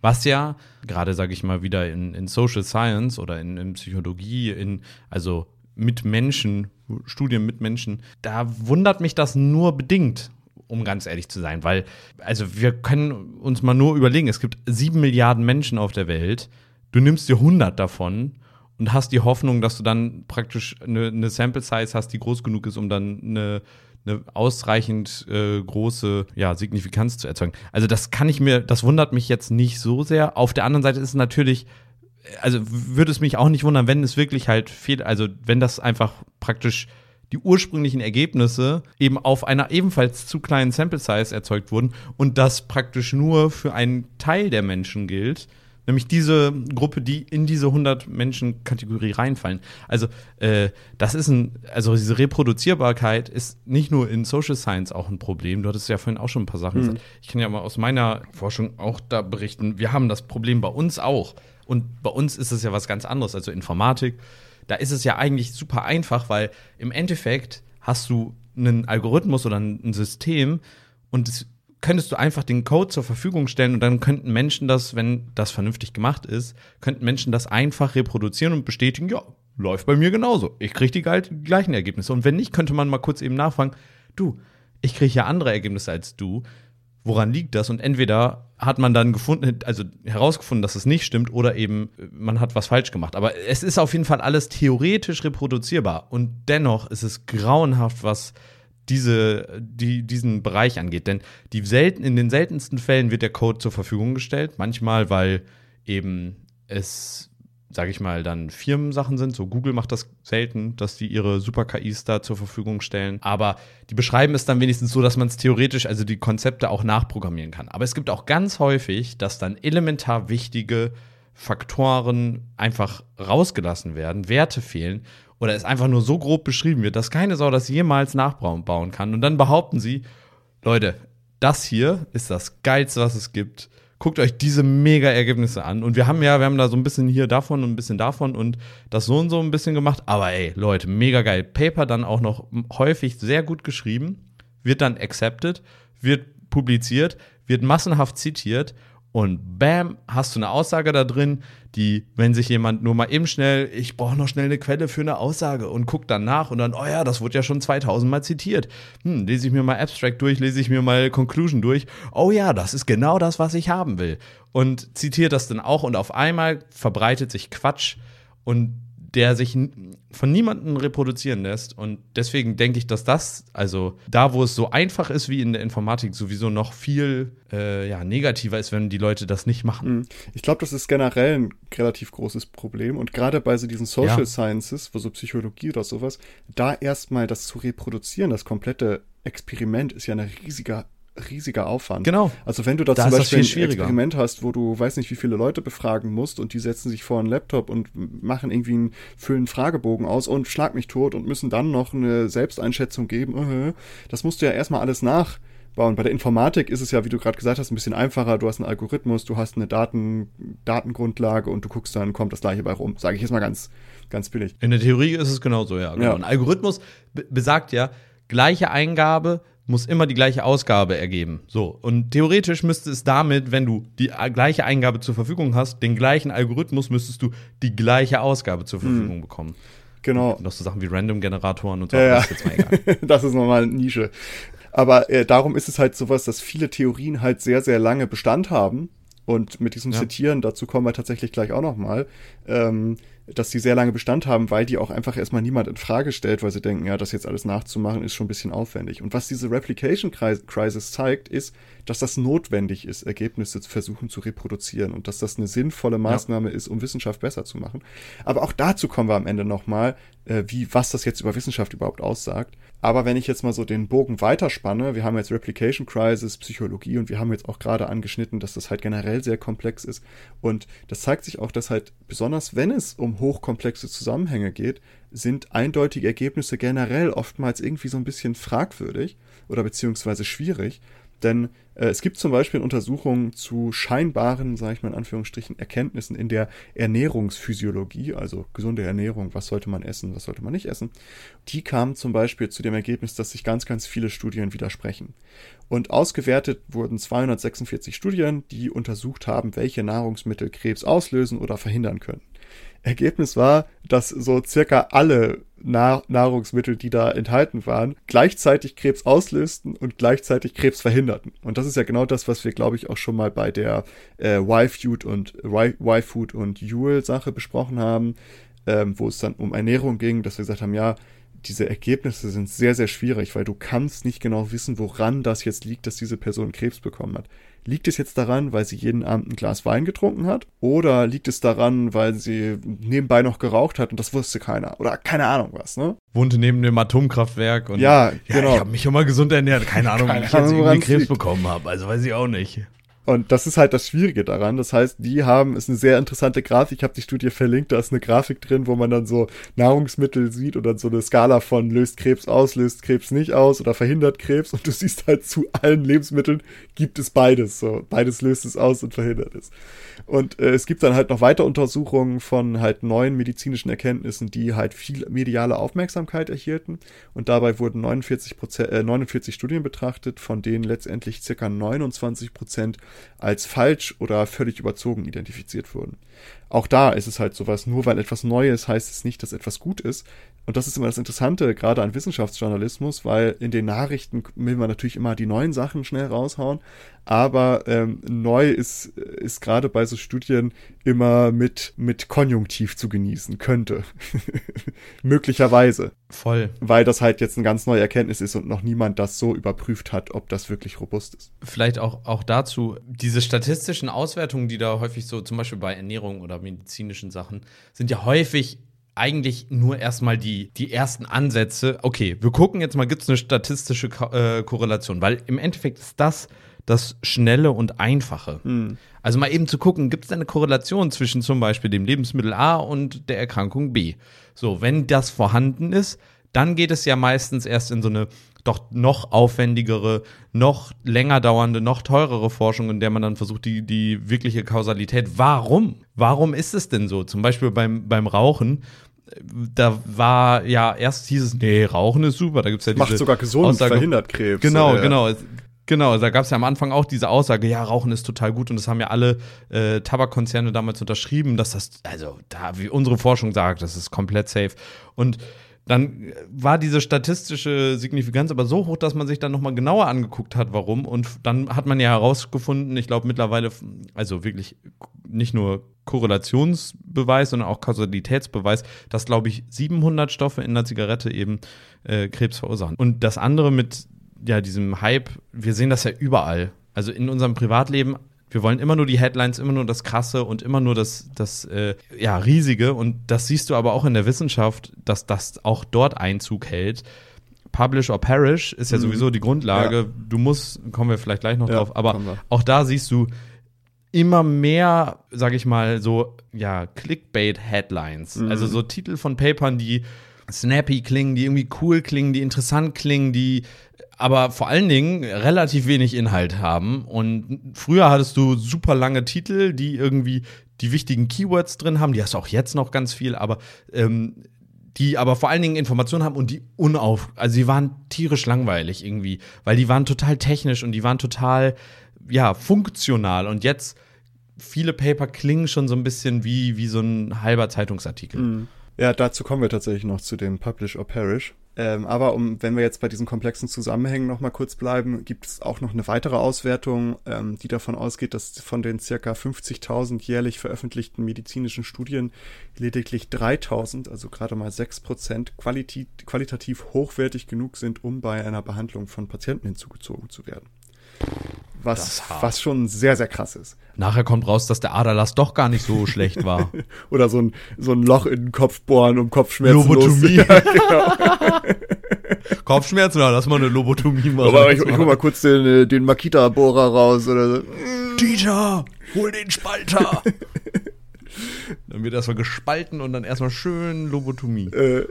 Was ja, gerade sage ich mal wieder in, in Social Science oder in, in Psychologie, in, also mit Menschen, Studien mit Menschen, da wundert mich das nur bedingt um ganz ehrlich zu sein, weil, also wir können uns mal nur überlegen, es gibt sieben Milliarden Menschen auf der Welt, du nimmst dir 100 davon und hast die Hoffnung, dass du dann praktisch eine, eine Sample Size hast, die groß genug ist, um dann eine, eine ausreichend äh, große ja, Signifikanz zu erzeugen. Also das kann ich mir, das wundert mich jetzt nicht so sehr. Auf der anderen Seite ist es natürlich, also würde es mich auch nicht wundern, wenn es wirklich halt viel, also wenn das einfach praktisch die ursprünglichen Ergebnisse eben auf einer ebenfalls zu kleinen Sample Size erzeugt wurden und das praktisch nur für einen Teil der Menschen gilt, nämlich diese Gruppe, die in diese 100 Menschen Kategorie reinfallen. Also äh, das ist ein, also diese Reproduzierbarkeit ist nicht nur in Social Science auch ein Problem. Du hattest ja vorhin auch schon ein paar Sachen mhm. gesagt. Ich kann ja mal aus meiner Forschung auch da berichten. Wir haben das Problem bei uns auch. Und bei uns ist es ja was ganz anderes, also Informatik da ist es ja eigentlich super einfach, weil im Endeffekt hast du einen Algorithmus oder ein System und das könntest du einfach den Code zur Verfügung stellen und dann könnten Menschen das, wenn das vernünftig gemacht ist, könnten Menschen das einfach reproduzieren und bestätigen, ja, läuft bei mir genauso. Ich kriege die gleichen Ergebnisse. Und wenn nicht, könnte man mal kurz eben nachfragen, du, ich kriege ja andere Ergebnisse als du woran liegt das? Und entweder hat man dann gefunden, also herausgefunden, dass es nicht stimmt, oder eben man hat was falsch gemacht. Aber es ist auf jeden Fall alles theoretisch reproduzierbar. Und dennoch ist es grauenhaft, was diese, die, diesen Bereich angeht. Denn die selten, in den seltensten Fällen wird der Code zur Verfügung gestellt. Manchmal, weil eben es sage ich mal, dann Firmensachen sind. So Google macht das selten, dass die ihre Super-KIs da zur Verfügung stellen. Aber die beschreiben es dann wenigstens so, dass man es theoretisch, also die Konzepte auch nachprogrammieren kann. Aber es gibt auch ganz häufig, dass dann elementar wichtige Faktoren einfach rausgelassen werden, Werte fehlen oder es einfach nur so grob beschrieben wird, dass keine Sau das jemals nachbauen kann. Und dann behaupten sie, Leute, das hier ist das Geilste, was es gibt guckt euch diese mega Ergebnisse an. Und wir haben ja, wir haben da so ein bisschen hier davon und ein bisschen davon und das so und so ein bisschen gemacht. Aber ey, Leute, mega geil. Paper dann auch noch häufig sehr gut geschrieben, wird dann accepted, wird publiziert, wird massenhaft zitiert und bam, hast du eine Aussage da drin, die, wenn sich jemand nur mal eben schnell, ich brauche noch schnell eine Quelle für eine Aussage und guckt dann nach und dann, oh ja, das wurde ja schon 2000 Mal zitiert. Hm, lese ich mir mal Abstract durch, lese ich mir mal Conclusion durch. Oh ja, das ist genau das, was ich haben will. Und zitiert das dann auch und auf einmal verbreitet sich Quatsch und der sich von niemandem reproduzieren lässt. Und deswegen denke ich, dass das, also da, wo es so einfach ist wie in der Informatik, sowieso noch viel äh, ja, negativer ist, wenn die Leute das nicht machen. Mhm. Ich glaube, das ist generell ein relativ großes Problem. Und gerade bei so diesen Social ja. Sciences, wo so Psychologie oder sowas, da erstmal das zu reproduzieren, das komplette Experiment ist ja ein riesiger riesiger Aufwand. Genau. Also wenn du da, da zum Beispiel ein Experiment hast, wo du weiß nicht, wie viele Leute befragen musst und die setzen sich vor einen Laptop und machen irgendwie einen füllen Fragebogen aus und schlag mich tot und müssen dann noch eine Selbsteinschätzung geben. Das musst du ja erstmal alles nachbauen. Bei der Informatik ist es ja, wie du gerade gesagt hast, ein bisschen einfacher. Du hast einen Algorithmus, du hast eine Daten, Datengrundlage und du guckst dann, kommt das gleiche bei rum. Sage ich jetzt mal ganz, ganz billig. In der Theorie ist es genauso, ja. Genau. ja. Ein Algorithmus besagt ja, gleiche Eingabe, muss immer die gleiche Ausgabe ergeben. So. Und theoretisch müsste es damit, wenn du die gleiche Eingabe zur Verfügung hast, den gleichen Algorithmus, müsstest du die gleiche Ausgabe zur Verfügung hm. bekommen. Genau. Und noch so Sachen wie Random-Generatoren und so. Ja, das ist jetzt mal egal. das ist nochmal eine Nische. Aber äh, darum ist es halt sowas, dass viele Theorien halt sehr, sehr lange Bestand haben. Und mit diesem ja. Zitieren, dazu kommen wir tatsächlich gleich auch nochmal. Ähm, dass die sehr lange Bestand haben, weil die auch einfach erstmal niemand in Frage stellt, weil sie denken, ja, das jetzt alles nachzumachen ist schon ein bisschen aufwendig. Und was diese Replication Crisis zeigt, ist, dass das notwendig ist, Ergebnisse zu versuchen zu reproduzieren und dass das eine sinnvolle Maßnahme ja. ist, um Wissenschaft besser zu machen. Aber auch dazu kommen wir am Ende nochmal, äh, wie, was das jetzt über Wissenschaft überhaupt aussagt. Aber wenn ich jetzt mal so den Bogen weiterspanne, wir haben jetzt Replication Crisis, Psychologie und wir haben jetzt auch gerade angeschnitten, dass das halt generell sehr komplex ist. Und das zeigt sich auch, dass halt besonders wenn es um hochkomplexe Zusammenhänge geht, sind eindeutige Ergebnisse generell oftmals irgendwie so ein bisschen fragwürdig oder beziehungsweise schwierig. Denn äh, es gibt zum Beispiel Untersuchungen zu scheinbaren, sage ich mal in Anführungsstrichen, Erkenntnissen in der Ernährungsphysiologie, also gesunde Ernährung, was sollte man essen, was sollte man nicht essen. Die kamen zum Beispiel zu dem Ergebnis, dass sich ganz, ganz viele Studien widersprechen. Und ausgewertet wurden 246 Studien, die untersucht haben, welche Nahrungsmittel Krebs auslösen oder verhindern können. Ergebnis war, dass so circa alle Nahrungsmittel, die da enthalten waren, gleichzeitig Krebs auslösten und gleichzeitig Krebs verhinderten. Und das ist ja genau das, was wir, glaube ich, auch schon mal bei der äh, Y-Food und Y-Food und Yule-Sache besprochen haben, ähm, wo es dann um Ernährung ging, dass wir gesagt haben, ja, diese Ergebnisse sind sehr, sehr schwierig, weil du kannst nicht genau wissen, woran das jetzt liegt, dass diese Person Krebs bekommen hat. Liegt es jetzt daran, weil sie jeden Abend ein Glas Wein getrunken hat? Oder liegt es daran, weil sie nebenbei noch geraucht hat und das wusste keiner? Oder keine Ahnung was, ne? Wohnte neben dem Atomkraftwerk und ja, ja genau. ich habe mich immer gesund ernährt. Keine Ahnung, keine wie ich jetzt irgendwie Krebs liegt. bekommen habe. Also weiß ich auch nicht. Und das ist halt das Schwierige daran. Das heißt, die haben, ist eine sehr interessante Grafik. Ich habe die Studie verlinkt, da ist eine Grafik drin, wo man dann so Nahrungsmittel sieht oder so eine Skala von löst Krebs aus, löst Krebs nicht aus oder verhindert Krebs. Und du siehst halt zu allen Lebensmitteln gibt es beides. So, beides löst es aus und verhindert es. Und äh, es gibt dann halt noch weitere Untersuchungen von halt neuen medizinischen Erkenntnissen, die halt viel mediale Aufmerksamkeit erhielten. Und dabei wurden 49, Prozent, äh, 49 Studien betrachtet, von denen letztendlich circa 29 Prozent als falsch oder völlig überzogen identifiziert wurden. Auch da ist es halt sowas, nur weil etwas Neues heißt es nicht, dass etwas gut ist. Und das ist immer das Interessante, gerade an Wissenschaftsjournalismus, weil in den Nachrichten will man natürlich immer die neuen Sachen schnell raushauen, aber ähm, neu ist, ist gerade bei so Studien immer mit, mit Konjunktiv zu genießen, könnte. Möglicherweise. Voll. Weil das halt jetzt eine ganz neue Erkenntnis ist und noch niemand das so überprüft hat, ob das wirklich robust ist. Vielleicht auch, auch dazu, diese statistischen Auswertungen, die da häufig so, zum Beispiel bei Ernährung oder medizinischen Sachen, sind ja häufig eigentlich nur erstmal die, die ersten Ansätze. Okay, wir gucken jetzt mal, gibt es eine statistische Ko äh, Korrelation? Weil im Endeffekt ist das das Schnelle und Einfache. Hm. Also mal eben zu gucken, gibt es eine Korrelation zwischen zum Beispiel dem Lebensmittel A und der Erkrankung B? So, wenn das vorhanden ist, dann geht es ja meistens erst in so eine doch noch aufwendigere, noch länger dauernde, noch teurere Forschung, in der man dann versucht, die, die wirkliche Kausalität. Warum? Warum ist es denn so? Zum Beispiel beim, beim Rauchen da war ja erst hieß es, nee, Rauchen ist super. Da gibt's ja diese Macht sogar gesund, Aussage, verhindert Krebs. Genau, ja. genau. Genau, da gab es ja am Anfang auch diese Aussage, ja, Rauchen ist total gut und das haben ja alle äh, Tabakkonzerne damals unterschrieben, dass das, also da, wie unsere Forschung sagt, das ist komplett safe. Und dann war diese statistische Signifikanz aber so hoch, dass man sich dann nochmal genauer angeguckt hat, warum. Und dann hat man ja herausgefunden, ich glaube mittlerweile, also wirklich nicht nur Korrelationsbeweis, sondern auch Kausalitätsbeweis, dass, glaube ich, 700 Stoffe in der Zigarette eben äh, Krebs verursachen. Und das andere mit ja, diesem Hype, wir sehen das ja überall. Also in unserem Privatleben wir wollen immer nur die Headlines, immer nur das Krasse und immer nur das, das äh, ja, Riesige. Und das siehst du aber auch in der Wissenschaft, dass das auch dort Einzug hält. Publish or Perish ist ja mhm. sowieso die Grundlage. Ja. Du musst, kommen wir vielleicht gleich noch ja, drauf, aber auch da siehst du immer mehr, sag ich mal, so, ja, Clickbait-Headlines. Mhm. Also so Titel von Papern, die snappy klingen, die irgendwie cool klingen, die interessant klingen, die aber vor allen Dingen relativ wenig Inhalt haben. Und früher hattest du super lange Titel, die irgendwie die wichtigen Keywords drin haben. Die hast du auch jetzt noch ganz viel, aber ähm, die aber vor allen Dingen Informationen haben und die unauf, also die waren tierisch langweilig irgendwie, weil die waren total technisch und die waren total, ja, funktional. Und jetzt viele Paper klingen schon so ein bisschen wie, wie so ein halber Zeitungsartikel. Mhm. Ja, dazu kommen wir tatsächlich noch zu dem Publish or Perish. Ähm, aber um, wenn wir jetzt bei diesen komplexen Zusammenhängen noch mal kurz bleiben, gibt es auch noch eine weitere Auswertung, ähm, die davon ausgeht, dass von den circa 50.000 jährlich veröffentlichten medizinischen Studien lediglich 3.000, also gerade mal 6 Prozent, qualitativ hochwertig genug sind, um bei einer Behandlung von Patienten hinzugezogen zu werden was, was schon sehr, sehr krass ist. Nachher kommt raus, dass der Aderlass doch gar nicht so schlecht war. Oder so ein, so ein Loch in den Kopf bohren, um Kopfschmerzen Lobotomie. Ja, genau. Kopfschmerzen, ja, lass mal eine Lobotomie machen. Aber ich, ich hol mal kurz den, äh, den Makita-Bohrer raus. Oder so. Dieter, hol den Spalter. dann wird erstmal gespalten und dann erstmal schön Lobotomie. Äh,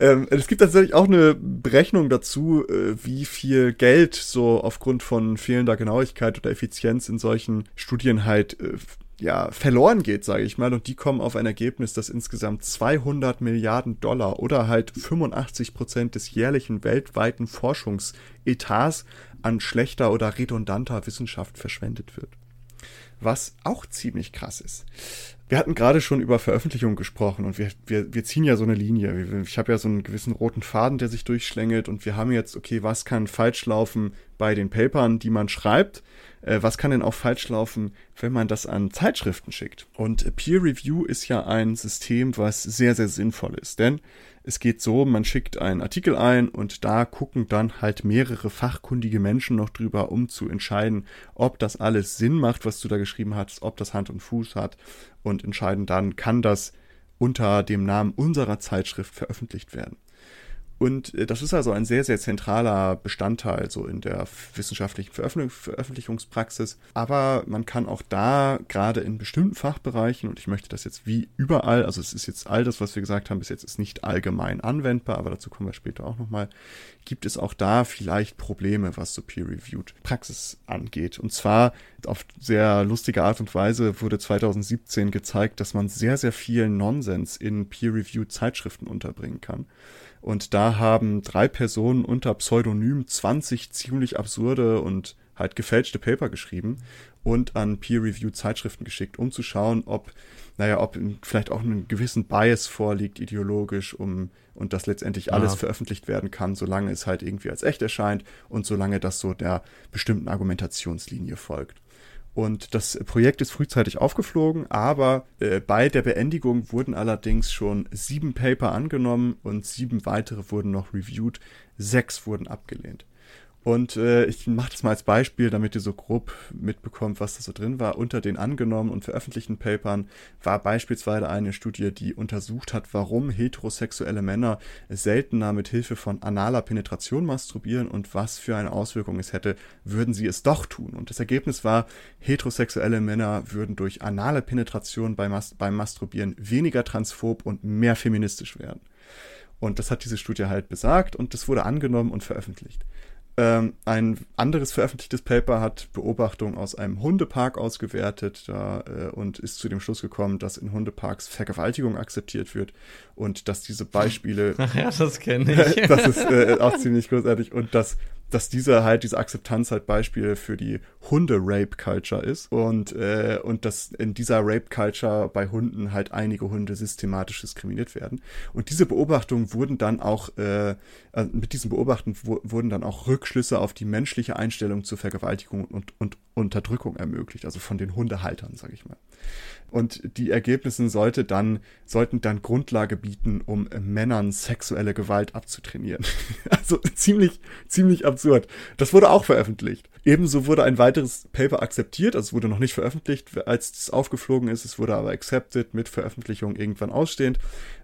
ähm, es gibt tatsächlich auch eine Berechnung dazu, äh, wie viel Geld so aufgrund von fehlender Genauigkeit oder Effizienz in solchen Studien halt äh, ja, verloren geht, sage ich mal. Und die kommen auf ein Ergebnis, dass insgesamt 200 Milliarden Dollar oder halt 85 Prozent des jährlichen weltweiten Forschungsetats an schlechter oder redundanter Wissenschaft verschwendet wird. Was auch ziemlich krass ist. Wir hatten gerade schon über Veröffentlichungen gesprochen und wir, wir, wir ziehen ja so eine Linie. Ich habe ja so einen gewissen roten Faden, der sich durchschlängelt und wir haben jetzt, okay, was kann falsch laufen bei den Papern, die man schreibt? Äh, was kann denn auch falsch laufen, wenn man das an Zeitschriften schickt? Und Peer Review ist ja ein System, was sehr, sehr sinnvoll ist, denn es geht so, man schickt einen Artikel ein und da gucken dann halt mehrere fachkundige Menschen noch drüber, um zu entscheiden, ob das alles Sinn macht, was du da geschrieben hast, ob das Hand und Fuß hat und entscheiden dann, kann das unter dem Namen unserer Zeitschrift veröffentlicht werden. Und äh, das ist also ein sehr, sehr zentraler Bestandteil so in der wissenschaftlichen Veröffentlichungspraxis. Aber man kann auch da, gerade in bestimmten Fachbereichen, und ich möchte das jetzt wie überall, also es ist jetzt all das, was wir gesagt haben, bis jetzt ist nicht allgemein anwendbar, aber dazu kommen wir später auch nochmal, gibt es auch da vielleicht Probleme, was so Peer-Reviewed Praxis angeht. Und zwar auf sehr lustige Art und Weise wurde 2017 gezeigt, dass man sehr, sehr viel Nonsens in Peer-Reviewed Zeitschriften unterbringen kann. Und da haben drei Personen unter Pseudonym 20 ziemlich absurde und halt gefälschte Paper geschrieben und an Peer-Reviewed Zeitschriften geschickt, um zu schauen, ob, naja, ob vielleicht auch einen gewissen Bias vorliegt, ideologisch, um, und das letztendlich alles ja. veröffentlicht werden kann, solange es halt irgendwie als echt erscheint und solange das so der bestimmten Argumentationslinie folgt. Und das Projekt ist frühzeitig aufgeflogen, aber äh, bei der Beendigung wurden allerdings schon sieben Paper angenommen und sieben weitere wurden noch reviewed. Sechs wurden abgelehnt. Und äh, ich mache das mal als Beispiel, damit ihr so grob mitbekommt, was da so drin war. Unter den angenommenen und veröffentlichten Papern war beispielsweise eine Studie, die untersucht hat, warum heterosexuelle Männer seltener mit Hilfe von analer Penetration masturbieren und was für eine Auswirkung es hätte, würden sie es doch tun. Und das Ergebnis war, heterosexuelle Männer würden durch anale Penetration beim, Mas beim Masturbieren weniger transphob und mehr feministisch werden. Und das hat diese Studie halt besagt und das wurde angenommen und veröffentlicht. Ähm, ein anderes veröffentlichtes Paper hat Beobachtungen aus einem Hundepark ausgewertet da, äh, und ist zu dem Schluss gekommen, dass in Hundeparks Vergewaltigung akzeptiert wird und dass diese Beispiele. Ach ja, das kenne ich. das ist äh, auch ziemlich großartig und dass dass diese halt, diese Akzeptanz halt Beispiel für die Hunde-Rape-Culture ist und, äh, und dass in dieser Rape-Culture bei Hunden halt einige Hunde systematisch diskriminiert werden. Und diese Beobachtungen wurden dann auch, äh, äh mit diesen Beobachtungen wurden dann auch Rückschlüsse auf die menschliche Einstellung zur Vergewaltigung und, und Unterdrückung ermöglicht, also von den Hundehaltern, sag ich mal. Und die Ergebnisse sollte dann, sollten dann Grundlage bieten, um Männern sexuelle Gewalt abzutrainieren. also ziemlich, ziemlich absurd. Das wurde auch veröffentlicht. Ebenso wurde ein weiteres Paper akzeptiert, also es wurde noch nicht veröffentlicht, als es aufgeflogen ist, es wurde aber accepted mit Veröffentlichung irgendwann ausstehend,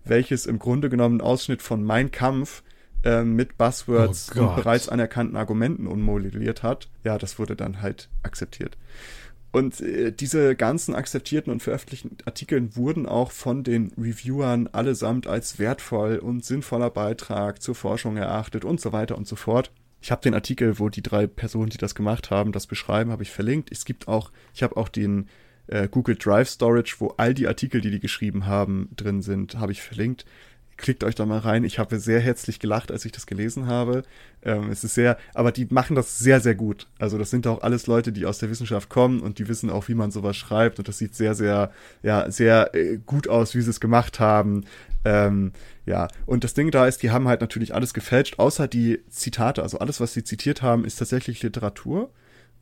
welches im Grunde genommen einen Ausschnitt von Mein Kampf äh, mit Buzzwords oh und bereits anerkannten Argumenten unmodelliert hat. Ja, das wurde dann halt akzeptiert. Und äh, diese ganzen akzeptierten und veröffentlichten Artikel wurden auch von den Reviewern allesamt als wertvoll und sinnvoller Beitrag zur Forschung erachtet und so weiter und so fort. Ich habe den Artikel, wo die drei Personen, die das gemacht haben, das beschreiben, habe ich verlinkt. Es gibt auch, ich habe auch den äh, Google Drive Storage, wo all die Artikel, die die geschrieben haben, drin sind, habe ich verlinkt. Klickt euch da mal rein. Ich habe sehr herzlich gelacht, als ich das gelesen habe. Ähm, es ist sehr, aber die machen das sehr, sehr gut. Also das sind auch alles Leute, die aus der Wissenschaft kommen und die wissen auch, wie man sowas schreibt. Und das sieht sehr, sehr, ja, sehr äh, gut aus, wie sie es gemacht haben. Ähm, ja, und das Ding da ist, die haben halt natürlich alles gefälscht, außer die Zitate. Also alles, was sie zitiert haben, ist tatsächlich Literatur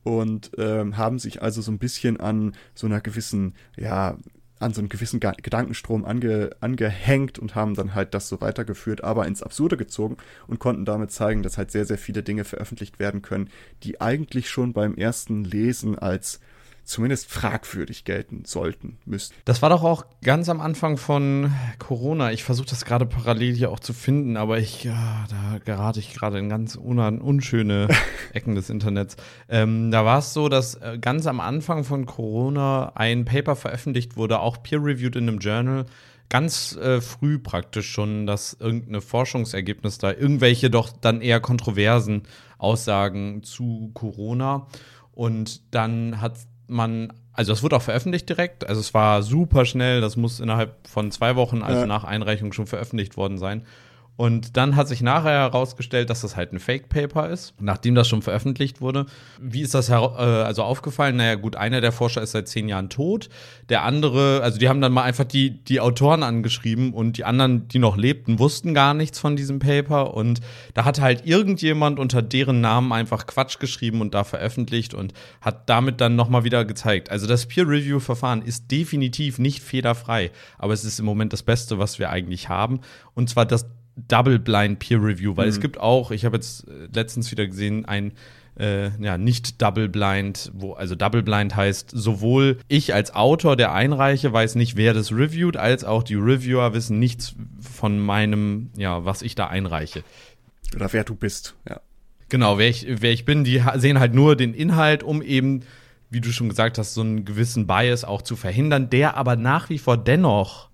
und ähm, haben sich also so ein bisschen an so einer gewissen, ja, an so einen gewissen Gedankenstrom ange angehängt und haben dann halt das so weitergeführt, aber ins Absurde gezogen und konnten damit zeigen, dass halt sehr, sehr viele Dinge veröffentlicht werden können, die eigentlich schon beim ersten Lesen als zumindest fragwürdig gelten sollten, müssten. Das war doch auch ganz am Anfang von Corona. Ich versuche das gerade parallel hier auch zu finden, aber ich, ja, da gerate ich gerade in ganz un unschöne Ecken des Internets. Ähm, da war es so, dass äh, ganz am Anfang von Corona ein Paper veröffentlicht wurde, auch peer-reviewed in einem Journal, ganz äh, früh praktisch schon, dass irgendeine Forschungsergebnis da, irgendwelche doch dann eher kontroversen Aussagen zu Corona. Und dann hat man, also es wurde auch veröffentlicht direkt, also es war super schnell, das muss innerhalb von zwei Wochen, also ja. nach Einreichung schon veröffentlicht worden sein. Und dann hat sich nachher herausgestellt, dass das halt ein Fake-Paper ist, nachdem das schon veröffentlicht wurde. Wie ist das äh, also aufgefallen? Naja, gut, einer der Forscher ist seit zehn Jahren tot. Der andere, also die haben dann mal einfach die, die Autoren angeschrieben und die anderen, die noch lebten, wussten gar nichts von diesem Paper. Und da hat halt irgendjemand unter deren Namen einfach Quatsch geschrieben und da veröffentlicht und hat damit dann nochmal wieder gezeigt. Also das Peer-Review-Verfahren ist definitiv nicht fehlerfrei, aber es ist im Moment das Beste, was wir eigentlich haben. Und zwar das Double-Blind Peer Review, weil mhm. es gibt auch, ich habe jetzt äh, letztens wieder gesehen, ein äh, ja, nicht Double Blind, wo, also Double Blind heißt, sowohl ich als Autor, der einreiche, weiß nicht, wer das reviewt, als auch die Reviewer wissen nichts von meinem, ja, was ich da einreiche. Oder wer du bist, ja. Genau, wer ich, wer ich bin, die sehen halt nur den Inhalt, um eben, wie du schon gesagt hast, so einen gewissen Bias auch zu verhindern, der aber nach wie vor dennoch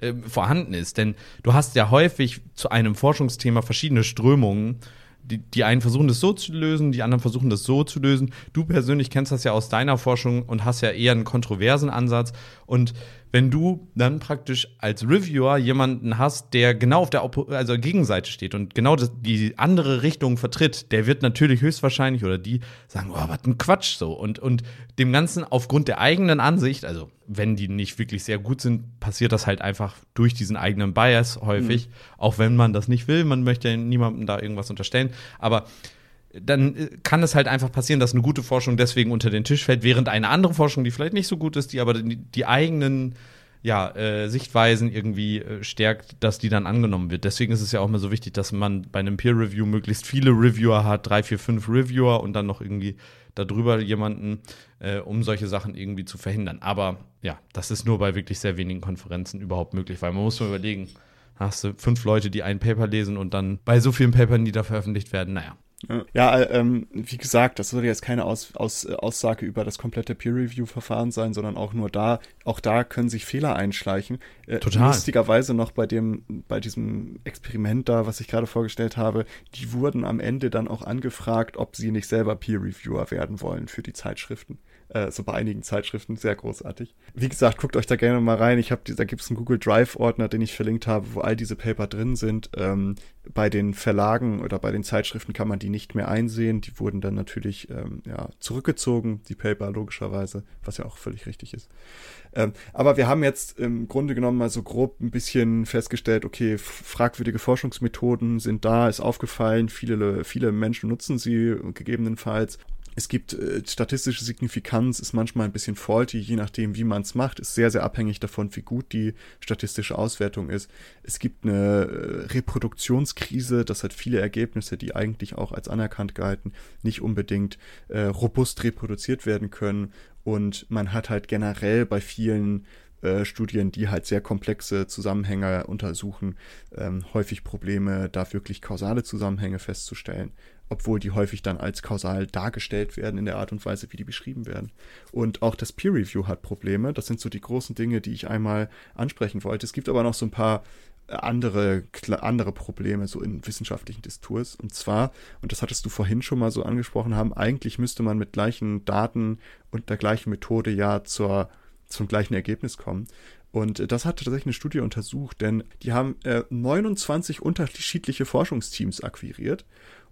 äh, vorhanden ist. Denn du hast ja häufig zu einem Forschungsthema verschiedene Strömungen. Die, die einen versuchen das so zu lösen, die anderen versuchen das so zu lösen. Du persönlich kennst das ja aus deiner Forschung und hast ja eher einen kontroversen Ansatz. Und wenn du dann praktisch als Reviewer jemanden hast, der genau auf der Oppo also Gegenseite steht und genau das, die andere Richtung vertritt, der wird natürlich höchstwahrscheinlich oder die sagen, oh, was ein Quatsch so. Und, und dem Ganzen aufgrund der eigenen Ansicht, also wenn die nicht wirklich sehr gut sind, passiert das halt einfach durch diesen eigenen Bias häufig, mhm. auch wenn man das nicht will, man möchte niemandem da irgendwas unterstellen, aber dann äh, kann es halt einfach passieren, dass eine gute Forschung deswegen unter den Tisch fällt, während eine andere Forschung, die vielleicht nicht so gut ist, die aber die, eigenen ja, äh, Sichtweisen irgendwie äh, stärkt, dass die dann angenommen wird. Deswegen ist es ja auch immer so wichtig, dass man bei einem Peer Review möglichst viele Reviewer hat, drei, vier, fünf Reviewer und dann noch irgendwie darüber jemanden, äh, um solche Sachen irgendwie zu verhindern. Aber ja, das ist nur bei wirklich sehr wenigen Konferenzen überhaupt möglich, weil man muss mal überlegen, hast du fünf Leute, die ein Paper lesen und dann bei so vielen Papern, die da veröffentlicht werden, naja, ja, äh, ähm, wie gesagt, das soll jetzt keine Aus, Aus, Aussage über das komplette Peer-Review-Verfahren sein, sondern auch nur da, auch da können sich Fehler einschleichen. Äh, Total. Lustigerweise noch bei dem, bei diesem Experiment da, was ich gerade vorgestellt habe, die wurden am Ende dann auch angefragt, ob sie nicht selber Peer-Reviewer werden wollen für die Zeitschriften äh, so bei einigen Zeitschriften, sehr großartig. Wie gesagt, guckt euch da gerne mal rein. Ich habe, da gibt es einen Google Drive-Ordner, den ich verlinkt habe, wo all diese Paper drin sind. Ähm, bei den Verlagen oder bei den Zeitschriften kann man die nicht mehr einsehen. Die wurden dann natürlich ähm, ja, zurückgezogen, die Paper logischerweise, was ja auch völlig richtig ist. Ähm, aber wir haben jetzt im Grunde genommen mal so grob ein bisschen festgestellt, okay, fragwürdige Forschungsmethoden sind da, ist aufgefallen, viele, viele Menschen nutzen sie gegebenenfalls es gibt äh, statistische Signifikanz, ist manchmal ein bisschen faulty, je nachdem, wie man es macht, ist sehr, sehr abhängig davon, wie gut die statistische Auswertung ist. Es gibt eine äh, Reproduktionskrise, das hat viele Ergebnisse, die eigentlich auch als anerkannt gehalten, nicht unbedingt äh, robust reproduziert werden können. Und man hat halt generell bei vielen äh, Studien, die halt sehr komplexe Zusammenhänge untersuchen, ähm, häufig Probleme, da wirklich kausale Zusammenhänge festzustellen obwohl die häufig dann als kausal dargestellt werden in der Art und Weise, wie die beschrieben werden. Und auch das Peer Review hat Probleme. Das sind so die großen Dinge, die ich einmal ansprechen wollte. Es gibt aber noch so ein paar andere, andere Probleme so in wissenschaftlichen Diskurs. Und zwar, und das hattest du vorhin schon mal so angesprochen haben, eigentlich müsste man mit gleichen Daten und der gleichen Methode ja zur, zum gleichen Ergebnis kommen. Und das hat tatsächlich eine Studie untersucht, denn die haben äh, 29 unterschiedliche Forschungsteams akquiriert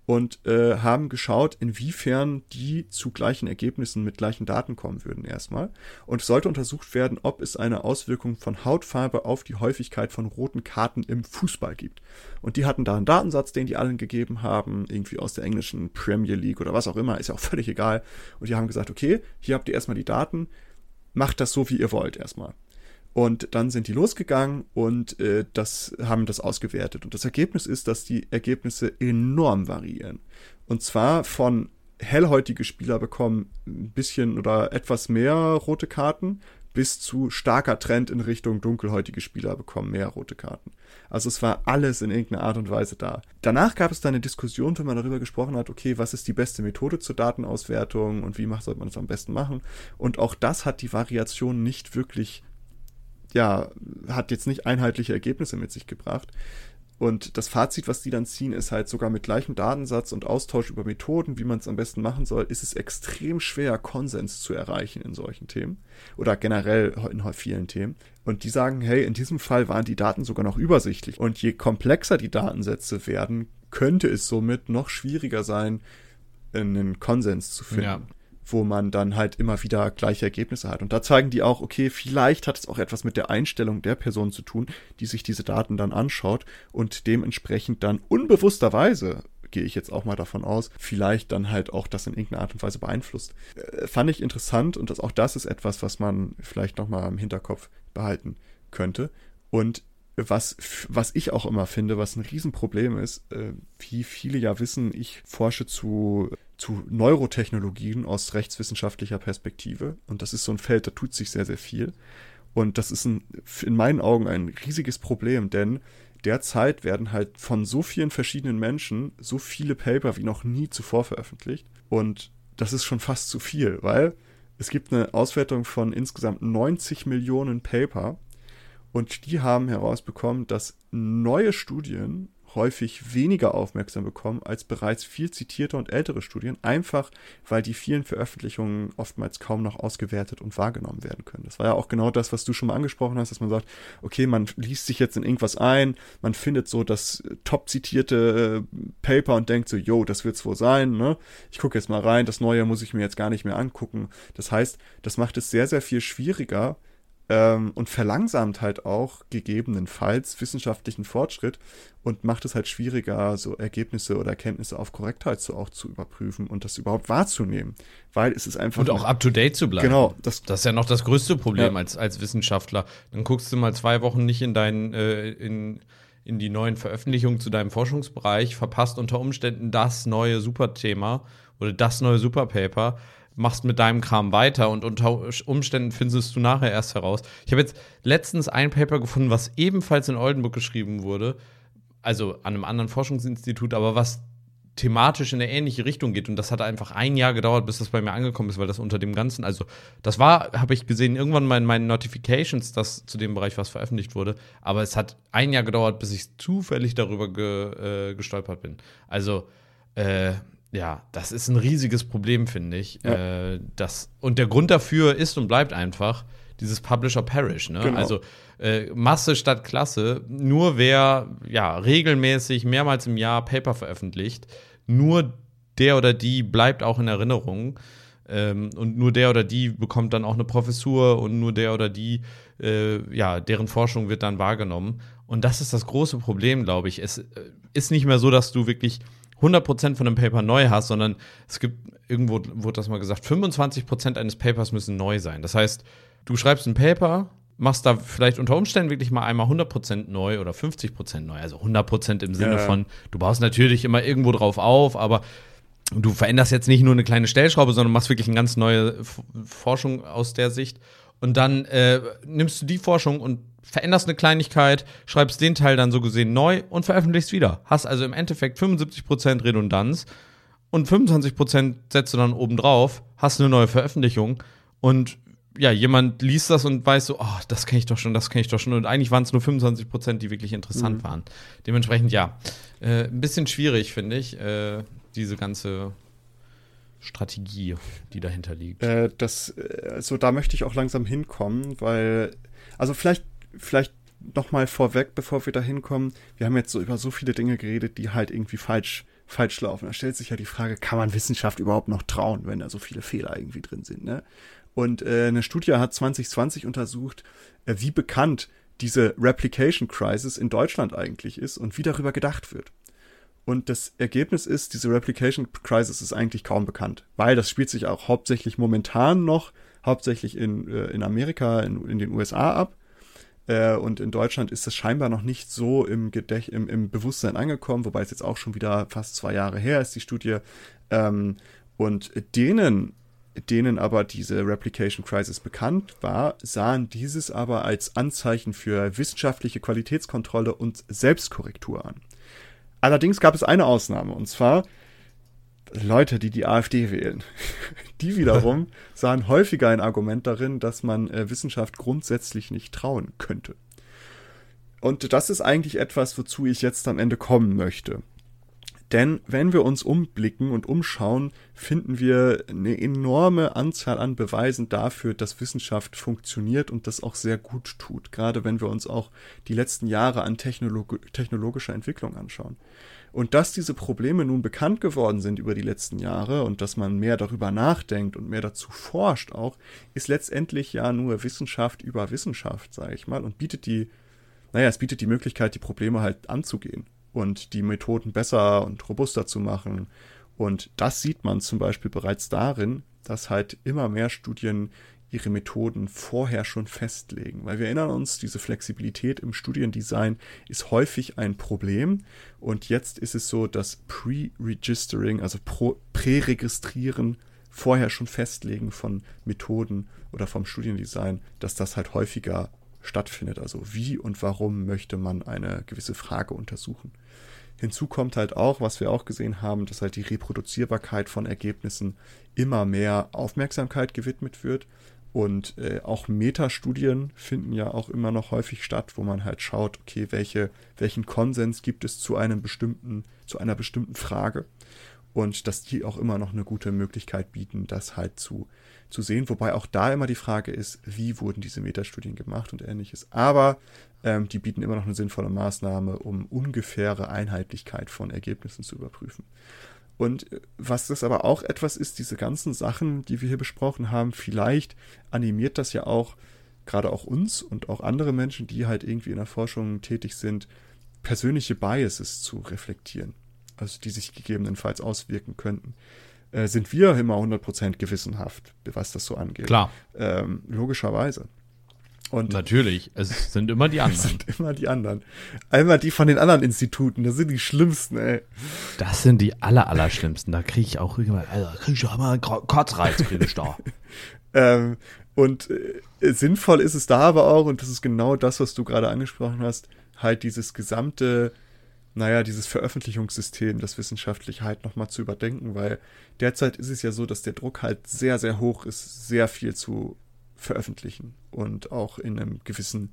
und äh, haben geschaut, inwiefern die zu gleichen Ergebnissen mit gleichen Daten kommen würden erstmal. Und sollte untersucht werden, ob es eine Auswirkung von Hautfarbe auf die Häufigkeit von roten Karten im Fußball gibt. Und die hatten da einen Datensatz, den die allen gegeben haben, irgendwie aus der englischen Premier League oder was auch immer, ist ja auch völlig egal. Und die haben gesagt, okay, hier habt ihr erstmal die Daten, macht das so, wie ihr wollt erstmal. Und dann sind die losgegangen und äh, das haben das ausgewertet. Und das Ergebnis ist, dass die Ergebnisse enorm variieren. Und zwar von hellhäutige Spieler bekommen ein bisschen oder etwas mehr rote Karten bis zu starker Trend in Richtung dunkelhäutige Spieler bekommen mehr rote Karten. Also es war alles in irgendeiner Art und Weise da. Danach gab es dann eine Diskussion, wenn man darüber gesprochen hat, okay, was ist die beste Methode zur Datenauswertung und wie macht, sollte man das am besten machen. Und auch das hat die Variation nicht wirklich ja, hat jetzt nicht einheitliche Ergebnisse mit sich gebracht. Und das Fazit, was die dann ziehen, ist halt sogar mit gleichem Datensatz und Austausch über Methoden, wie man es am besten machen soll, ist es extrem schwer, Konsens zu erreichen in solchen Themen oder generell in vielen Themen. Und die sagen, hey, in diesem Fall waren die Daten sogar noch übersichtlich. Und je komplexer die Datensätze werden, könnte es somit noch schwieriger sein, einen Konsens zu finden. Ja wo man dann halt immer wieder gleiche Ergebnisse hat. Und da zeigen die auch, okay, vielleicht hat es auch etwas mit der Einstellung der Person zu tun, die sich diese Daten dann anschaut und dementsprechend dann unbewussterweise gehe ich jetzt auch mal davon aus, vielleicht dann halt auch das in irgendeiner Art und Weise beeinflusst. Äh, fand ich interessant und das, auch das ist etwas, was man vielleicht nochmal im Hinterkopf behalten könnte. Und was, was ich auch immer finde, was ein Riesenproblem ist, äh, wie viele ja wissen, ich forsche zu zu Neurotechnologien aus rechtswissenschaftlicher Perspektive. Und das ist so ein Feld, da tut sich sehr, sehr viel. Und das ist ein, in meinen Augen ein riesiges Problem, denn derzeit werden halt von so vielen verschiedenen Menschen so viele Paper wie noch nie zuvor veröffentlicht. Und das ist schon fast zu viel, weil es gibt eine Auswertung von insgesamt 90 Millionen Paper und die haben herausbekommen, dass neue Studien häufig weniger aufmerksam bekommen als bereits viel zitierte und ältere Studien, einfach weil die vielen Veröffentlichungen oftmals kaum noch ausgewertet und wahrgenommen werden können. Das war ja auch genau das, was du schon mal angesprochen hast, dass man sagt, okay, man liest sich jetzt in irgendwas ein, man findet so das top zitierte äh, Paper und denkt so, yo, das wird's wohl sein, ne? Ich gucke jetzt mal rein, das neue muss ich mir jetzt gar nicht mehr angucken. Das heißt, das macht es sehr, sehr viel schwieriger, ähm, und verlangsamt halt auch gegebenenfalls wissenschaftlichen Fortschritt und macht es halt schwieriger, so Ergebnisse oder Erkenntnisse auf Korrektheit so auch zu überprüfen und das überhaupt wahrzunehmen, weil es ist einfach und auch up to date zu bleiben. Genau, das, das ist ja noch das größte Problem ja. als als Wissenschaftler. Dann guckst du mal zwei Wochen nicht in deinen äh, in in die neuen Veröffentlichungen zu deinem Forschungsbereich, verpasst unter Umständen das neue Superthema oder das neue Superpaper machst mit deinem Kram weiter und unter Umständen findest du nachher erst heraus. Ich habe jetzt letztens ein Paper gefunden, was ebenfalls in Oldenburg geschrieben wurde, also an einem anderen Forschungsinstitut, aber was thematisch in eine ähnliche Richtung geht. Und das hat einfach ein Jahr gedauert, bis das bei mir angekommen ist, weil das unter dem Ganzen, also das war, habe ich gesehen, irgendwann mal in meinen Notifications, dass zu dem Bereich was veröffentlicht wurde. Aber es hat ein Jahr gedauert, bis ich zufällig darüber ge, äh, gestolpert bin. Also, äh, ja, das ist ein riesiges Problem, finde ich. Ja. Äh, das, und der Grund dafür ist und bleibt einfach dieses Publisher Parish. Ne? Genau. Also äh, Masse statt Klasse. Nur wer ja regelmäßig mehrmals im Jahr Paper veröffentlicht, nur der oder die bleibt auch in Erinnerung. Ähm, und nur der oder die bekommt dann auch eine Professur und nur der oder die, äh, ja, deren Forschung wird dann wahrgenommen. Und das ist das große Problem, glaube ich. Es äh, ist nicht mehr so, dass du wirklich 100% von einem Paper neu hast, sondern es gibt, irgendwo wurde das mal gesagt, 25% eines Papers müssen neu sein. Das heißt, du schreibst ein Paper, machst da vielleicht unter Umständen wirklich mal einmal 100% neu oder 50% neu. Also 100% im Sinne ja. von, du baust natürlich immer irgendwo drauf auf, aber du veränderst jetzt nicht nur eine kleine Stellschraube, sondern machst wirklich eine ganz neue Forschung aus der Sicht. Und dann äh, nimmst du die Forschung und veränderst eine Kleinigkeit, schreibst den Teil dann so gesehen neu und veröffentlichst wieder. Hast also im Endeffekt 75% Redundanz und 25% setzt du dann oben drauf, hast eine neue Veröffentlichung und ja, jemand liest das und weiß so, oh, das kenne ich doch schon, das kenne ich doch schon. Und eigentlich waren es nur 25 Prozent, die wirklich interessant mhm. waren. Dementsprechend, ja, äh, ein bisschen schwierig, finde ich, äh, diese ganze Strategie, die dahinter liegt. Äh, das, also da möchte ich auch langsam hinkommen, weil, also vielleicht, vielleicht noch mal vorweg, bevor wir da hinkommen, wir haben jetzt so über so viele Dinge geredet, die halt irgendwie falsch falsch laufen. Da stellt sich ja die Frage, kann man Wissenschaft überhaupt noch trauen, wenn da so viele Fehler irgendwie drin sind, ne? Und äh, eine Studie hat 2020 untersucht, äh, wie bekannt diese Replication Crisis in Deutschland eigentlich ist und wie darüber gedacht wird. Und das Ergebnis ist, diese Replication Crisis ist eigentlich kaum bekannt, weil das spielt sich auch hauptsächlich momentan noch, hauptsächlich in, äh, in Amerika, in, in den USA ab. Äh, und in Deutschland ist das scheinbar noch nicht so im, Gedächt im, im Bewusstsein angekommen, wobei es jetzt auch schon wieder fast zwei Jahre her ist, die Studie. Ähm, und denen denen aber diese Replication Crisis bekannt war, sahen dieses aber als Anzeichen für wissenschaftliche Qualitätskontrolle und Selbstkorrektur an. Allerdings gab es eine Ausnahme, und zwar Leute, die die AfD wählen. Die wiederum sahen häufiger ein Argument darin, dass man äh, Wissenschaft grundsätzlich nicht trauen könnte. Und das ist eigentlich etwas, wozu ich jetzt am Ende kommen möchte. Denn wenn wir uns umblicken und umschauen, finden wir eine enorme Anzahl an Beweisen dafür, dass Wissenschaft funktioniert und das auch sehr gut tut. Gerade wenn wir uns auch die letzten Jahre an Technolog technologischer Entwicklung anschauen. Und dass diese Probleme nun bekannt geworden sind über die letzten Jahre und dass man mehr darüber nachdenkt und mehr dazu forscht auch, ist letztendlich ja nur Wissenschaft über Wissenschaft, sage ich mal, und bietet die, naja, es bietet die Möglichkeit, die Probleme halt anzugehen und die Methoden besser und robuster zu machen. Und das sieht man zum Beispiel bereits darin, dass halt immer mehr Studien ihre Methoden vorher schon festlegen. Weil wir erinnern uns, diese Flexibilität im Studiendesign ist häufig ein Problem. Und jetzt ist es so, dass Pre-Registering, also Präregistrieren, vorher schon festlegen von Methoden oder vom Studiendesign, dass das halt häufiger stattfindet. Also wie und warum möchte man eine gewisse Frage untersuchen. Hinzu kommt halt auch, was wir auch gesehen haben, dass halt die Reproduzierbarkeit von Ergebnissen immer mehr Aufmerksamkeit gewidmet wird. Und äh, auch Metastudien finden ja auch immer noch häufig statt, wo man halt schaut, okay, welche, welchen Konsens gibt es zu einem bestimmten, zu einer bestimmten Frage. Und dass die auch immer noch eine gute Möglichkeit bieten, das halt zu zu sehen, wobei auch da immer die Frage ist, wie wurden diese Metastudien gemacht und ähnliches. Aber ähm, die bieten immer noch eine sinnvolle Maßnahme, um ungefähre Einheitlichkeit von Ergebnissen zu überprüfen. Und äh, was das aber auch etwas ist, diese ganzen Sachen, die wir hier besprochen haben, vielleicht animiert das ja auch gerade auch uns und auch andere Menschen, die halt irgendwie in der Forschung tätig sind, persönliche Biases zu reflektieren, also die sich gegebenenfalls auswirken könnten äh, sind wir immer 100% gewissenhaft, was das so angeht. Klar. Ähm, logischerweise. Und Natürlich, es sind immer die anderen. Es sind immer die anderen. Einmal die von den anderen Instituten, das sind die schlimmsten, ey. Das sind die aller, aller schlimmsten. Da kriege ich auch immer, also kriege ich auch immer einen Kotzreiz, kriege ich da. ähm, und äh, sinnvoll ist es da aber auch, und das ist genau das, was du gerade angesprochen hast, halt dieses gesamte naja, dieses Veröffentlichungssystem, das wissenschaftlich halt nochmal zu überdenken, weil derzeit ist es ja so, dass der Druck halt sehr, sehr hoch ist, sehr viel zu veröffentlichen und auch in einem gewissen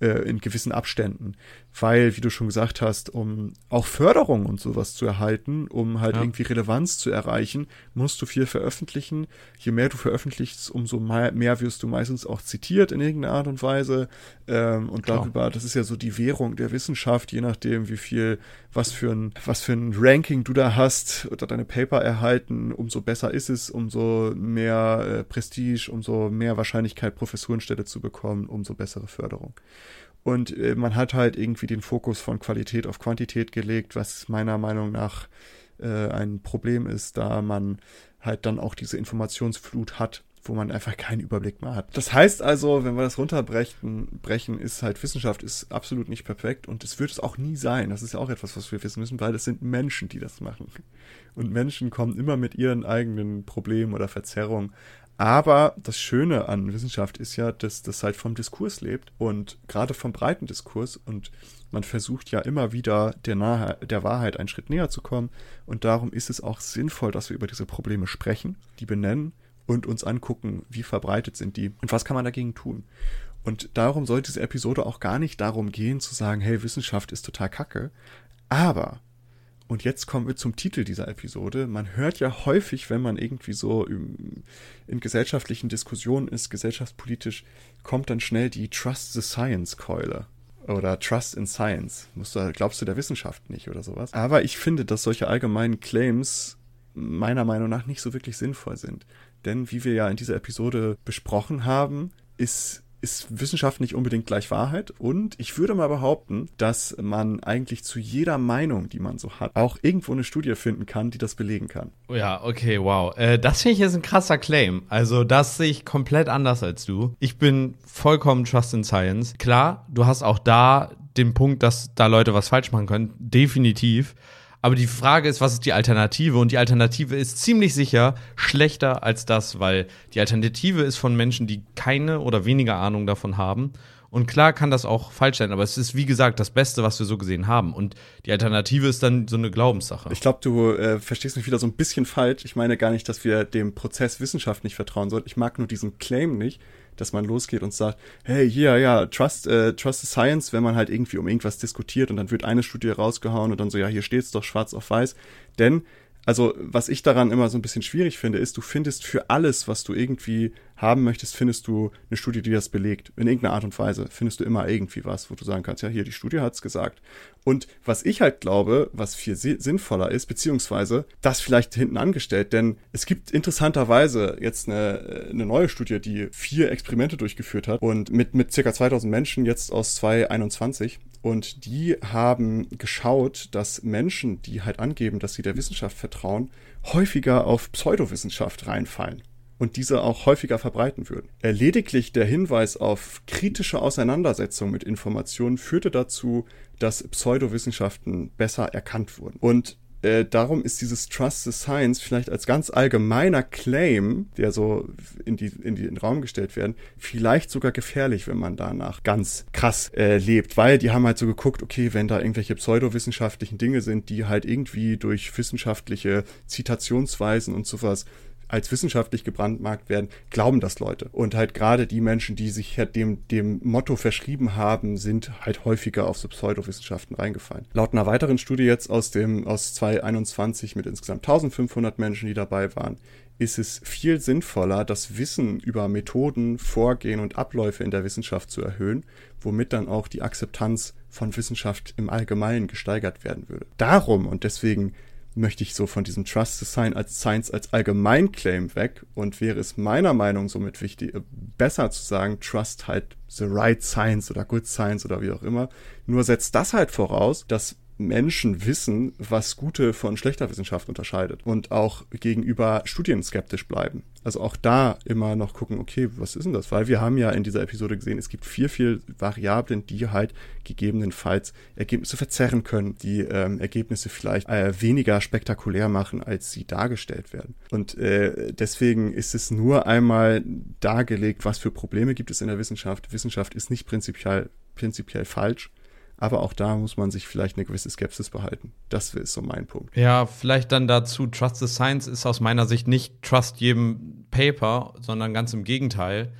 äh, in gewissen Abständen. Weil, wie du schon gesagt hast, um auch Förderung und sowas zu erhalten, um halt ja. irgendwie Relevanz zu erreichen, musst du viel veröffentlichen. Je mehr du veröffentlichst, umso mehr wirst du meistens auch zitiert in irgendeiner Art und Weise. Ähm, und Klar. darüber, das ist ja so die Währung der Wissenschaft, je nachdem, wie viel, was für ein, was für ein Ranking du da hast oder deine Paper erhalten, umso besser ist es, umso mehr äh, Prestige, umso mehr Wahrscheinlichkeit, Professurenstelle zu bekommen, umso bessere Förderung. Und äh, man hat halt irgendwie den Fokus von Qualität auf Quantität gelegt, was meiner Meinung nach äh, ein Problem ist, da man halt dann auch diese Informationsflut hat, wo man einfach keinen Überblick mehr hat. Das heißt also, wenn wir das runterbrechen, brechen, ist halt Wissenschaft ist absolut nicht perfekt und es wird es auch nie sein. Das ist ja auch etwas, was wir wissen müssen, weil es sind Menschen, die das machen. Und Menschen kommen immer mit ihren eigenen Problemen oder Verzerrungen. Aber das Schöne an Wissenschaft ist ja, dass das halt vom Diskurs lebt und gerade vom breiten Diskurs und man versucht ja immer wieder der, Nahe, der Wahrheit einen Schritt näher zu kommen und darum ist es auch sinnvoll, dass wir über diese Probleme sprechen, die benennen und uns angucken, wie verbreitet sind die und was kann man dagegen tun. Und darum soll diese Episode auch gar nicht darum gehen zu sagen, hey, Wissenschaft ist total kacke. Aber, und jetzt kommen wir zum Titel dieser Episode, man hört ja häufig, wenn man irgendwie so in, gesellschaftlichen Diskussionen ist, gesellschaftspolitisch, kommt dann schnell die Trust the Science Keule oder Trust in Science. Du, glaubst du der Wissenschaft nicht oder sowas? Aber ich finde, dass solche allgemeinen Claims meiner Meinung nach nicht so wirklich sinnvoll sind. Denn wie wir ja in dieser Episode besprochen haben, ist ist Wissenschaft nicht unbedingt gleich Wahrheit und ich würde mal behaupten, dass man eigentlich zu jeder Meinung, die man so hat, auch irgendwo eine Studie finden kann, die das belegen kann. Ja, okay, wow. Äh, das finde ich jetzt ein krasser Claim. Also das sehe ich komplett anders als du. Ich bin vollkommen Trust in Science. Klar, du hast auch da den Punkt, dass da Leute was falsch machen können. Definitiv. Aber die Frage ist, was ist die Alternative? Und die Alternative ist ziemlich sicher schlechter als das, weil die Alternative ist von Menschen, die keine oder weniger Ahnung davon haben. Und klar kann das auch falsch sein, aber es ist wie gesagt das Beste, was wir so gesehen haben. Und die Alternative ist dann so eine Glaubenssache. Ich glaube, du äh, verstehst mich wieder so ein bisschen falsch. Ich meine gar nicht, dass wir dem Prozess Wissenschaft nicht vertrauen sollten. Ich mag nur diesen Claim nicht, dass man losgeht und sagt, hey, hier, ja, trust, äh, trust the science, wenn man halt irgendwie um irgendwas diskutiert und dann wird eine Studie rausgehauen und dann so, ja, hier steht's doch schwarz auf weiß. Denn also was ich daran immer so ein bisschen schwierig finde, ist, du findest für alles, was du irgendwie haben möchtest, findest du eine Studie, die das belegt. In irgendeiner Art und Weise findest du immer irgendwie was, wo du sagen kannst, ja, hier, die Studie hat's gesagt. Und was ich halt glaube, was viel sinnvoller ist, beziehungsweise das vielleicht hinten angestellt, denn es gibt interessanterweise jetzt eine, eine neue Studie, die vier Experimente durchgeführt hat und mit, mit circa 2000 Menschen jetzt aus 2021 und die haben geschaut, dass Menschen, die halt angeben, dass sie der Wissenschaft vertrauen, häufiger auf Pseudowissenschaft reinfallen und diese auch häufiger verbreiten würden. Lediglich der Hinweis auf kritische Auseinandersetzung mit Informationen führte dazu, dass Pseudowissenschaften besser erkannt wurden. Und äh, darum ist dieses Trust the Science vielleicht als ganz allgemeiner Claim, der so in, die, in, die, in den Raum gestellt werden, vielleicht sogar gefährlich, wenn man danach ganz krass äh, lebt, weil die haben halt so geguckt, okay, wenn da irgendwelche pseudowissenschaftlichen Dinge sind, die halt irgendwie durch wissenschaftliche Zitationsweisen und sowas als wissenschaftlich gebrandmarkt werden, glauben das Leute. Und halt gerade die Menschen, die sich halt dem, dem Motto verschrieben haben, sind halt häufiger auf so Pseudowissenschaften reingefallen. Laut einer weiteren Studie jetzt aus dem, aus 2021 mit insgesamt 1500 Menschen, die dabei waren, ist es viel sinnvoller, das Wissen über Methoden, Vorgehen und Abläufe in der Wissenschaft zu erhöhen, womit dann auch die Akzeptanz von Wissenschaft im Allgemeinen gesteigert werden würde. Darum und deswegen möchte ich so von diesem Trust Science als Science als Allgemeinclaim weg und wäre es meiner Meinung somit wichtig, äh, besser zu sagen, Trust halt the right science oder good science oder wie auch immer. Nur setzt das halt voraus, dass Menschen wissen, was gute von schlechter Wissenschaft unterscheidet und auch gegenüber Studien skeptisch bleiben. Also auch da immer noch gucken, okay, was ist denn das? Weil wir haben ja in dieser Episode gesehen, es gibt vier, vier Variablen, die halt gegebenenfalls Ergebnisse verzerren können, die ähm, Ergebnisse vielleicht äh, weniger spektakulär machen, als sie dargestellt werden. Und äh, deswegen ist es nur einmal dargelegt, was für Probleme gibt es in der Wissenschaft. Wissenschaft ist nicht prinzipiell, prinzipiell falsch aber auch da muss man sich vielleicht eine gewisse Skepsis behalten. Das ist so mein Punkt. Ja, vielleicht dann dazu, Trust the Science ist aus meiner Sicht nicht Trust jedem Paper, sondern ganz im Gegenteil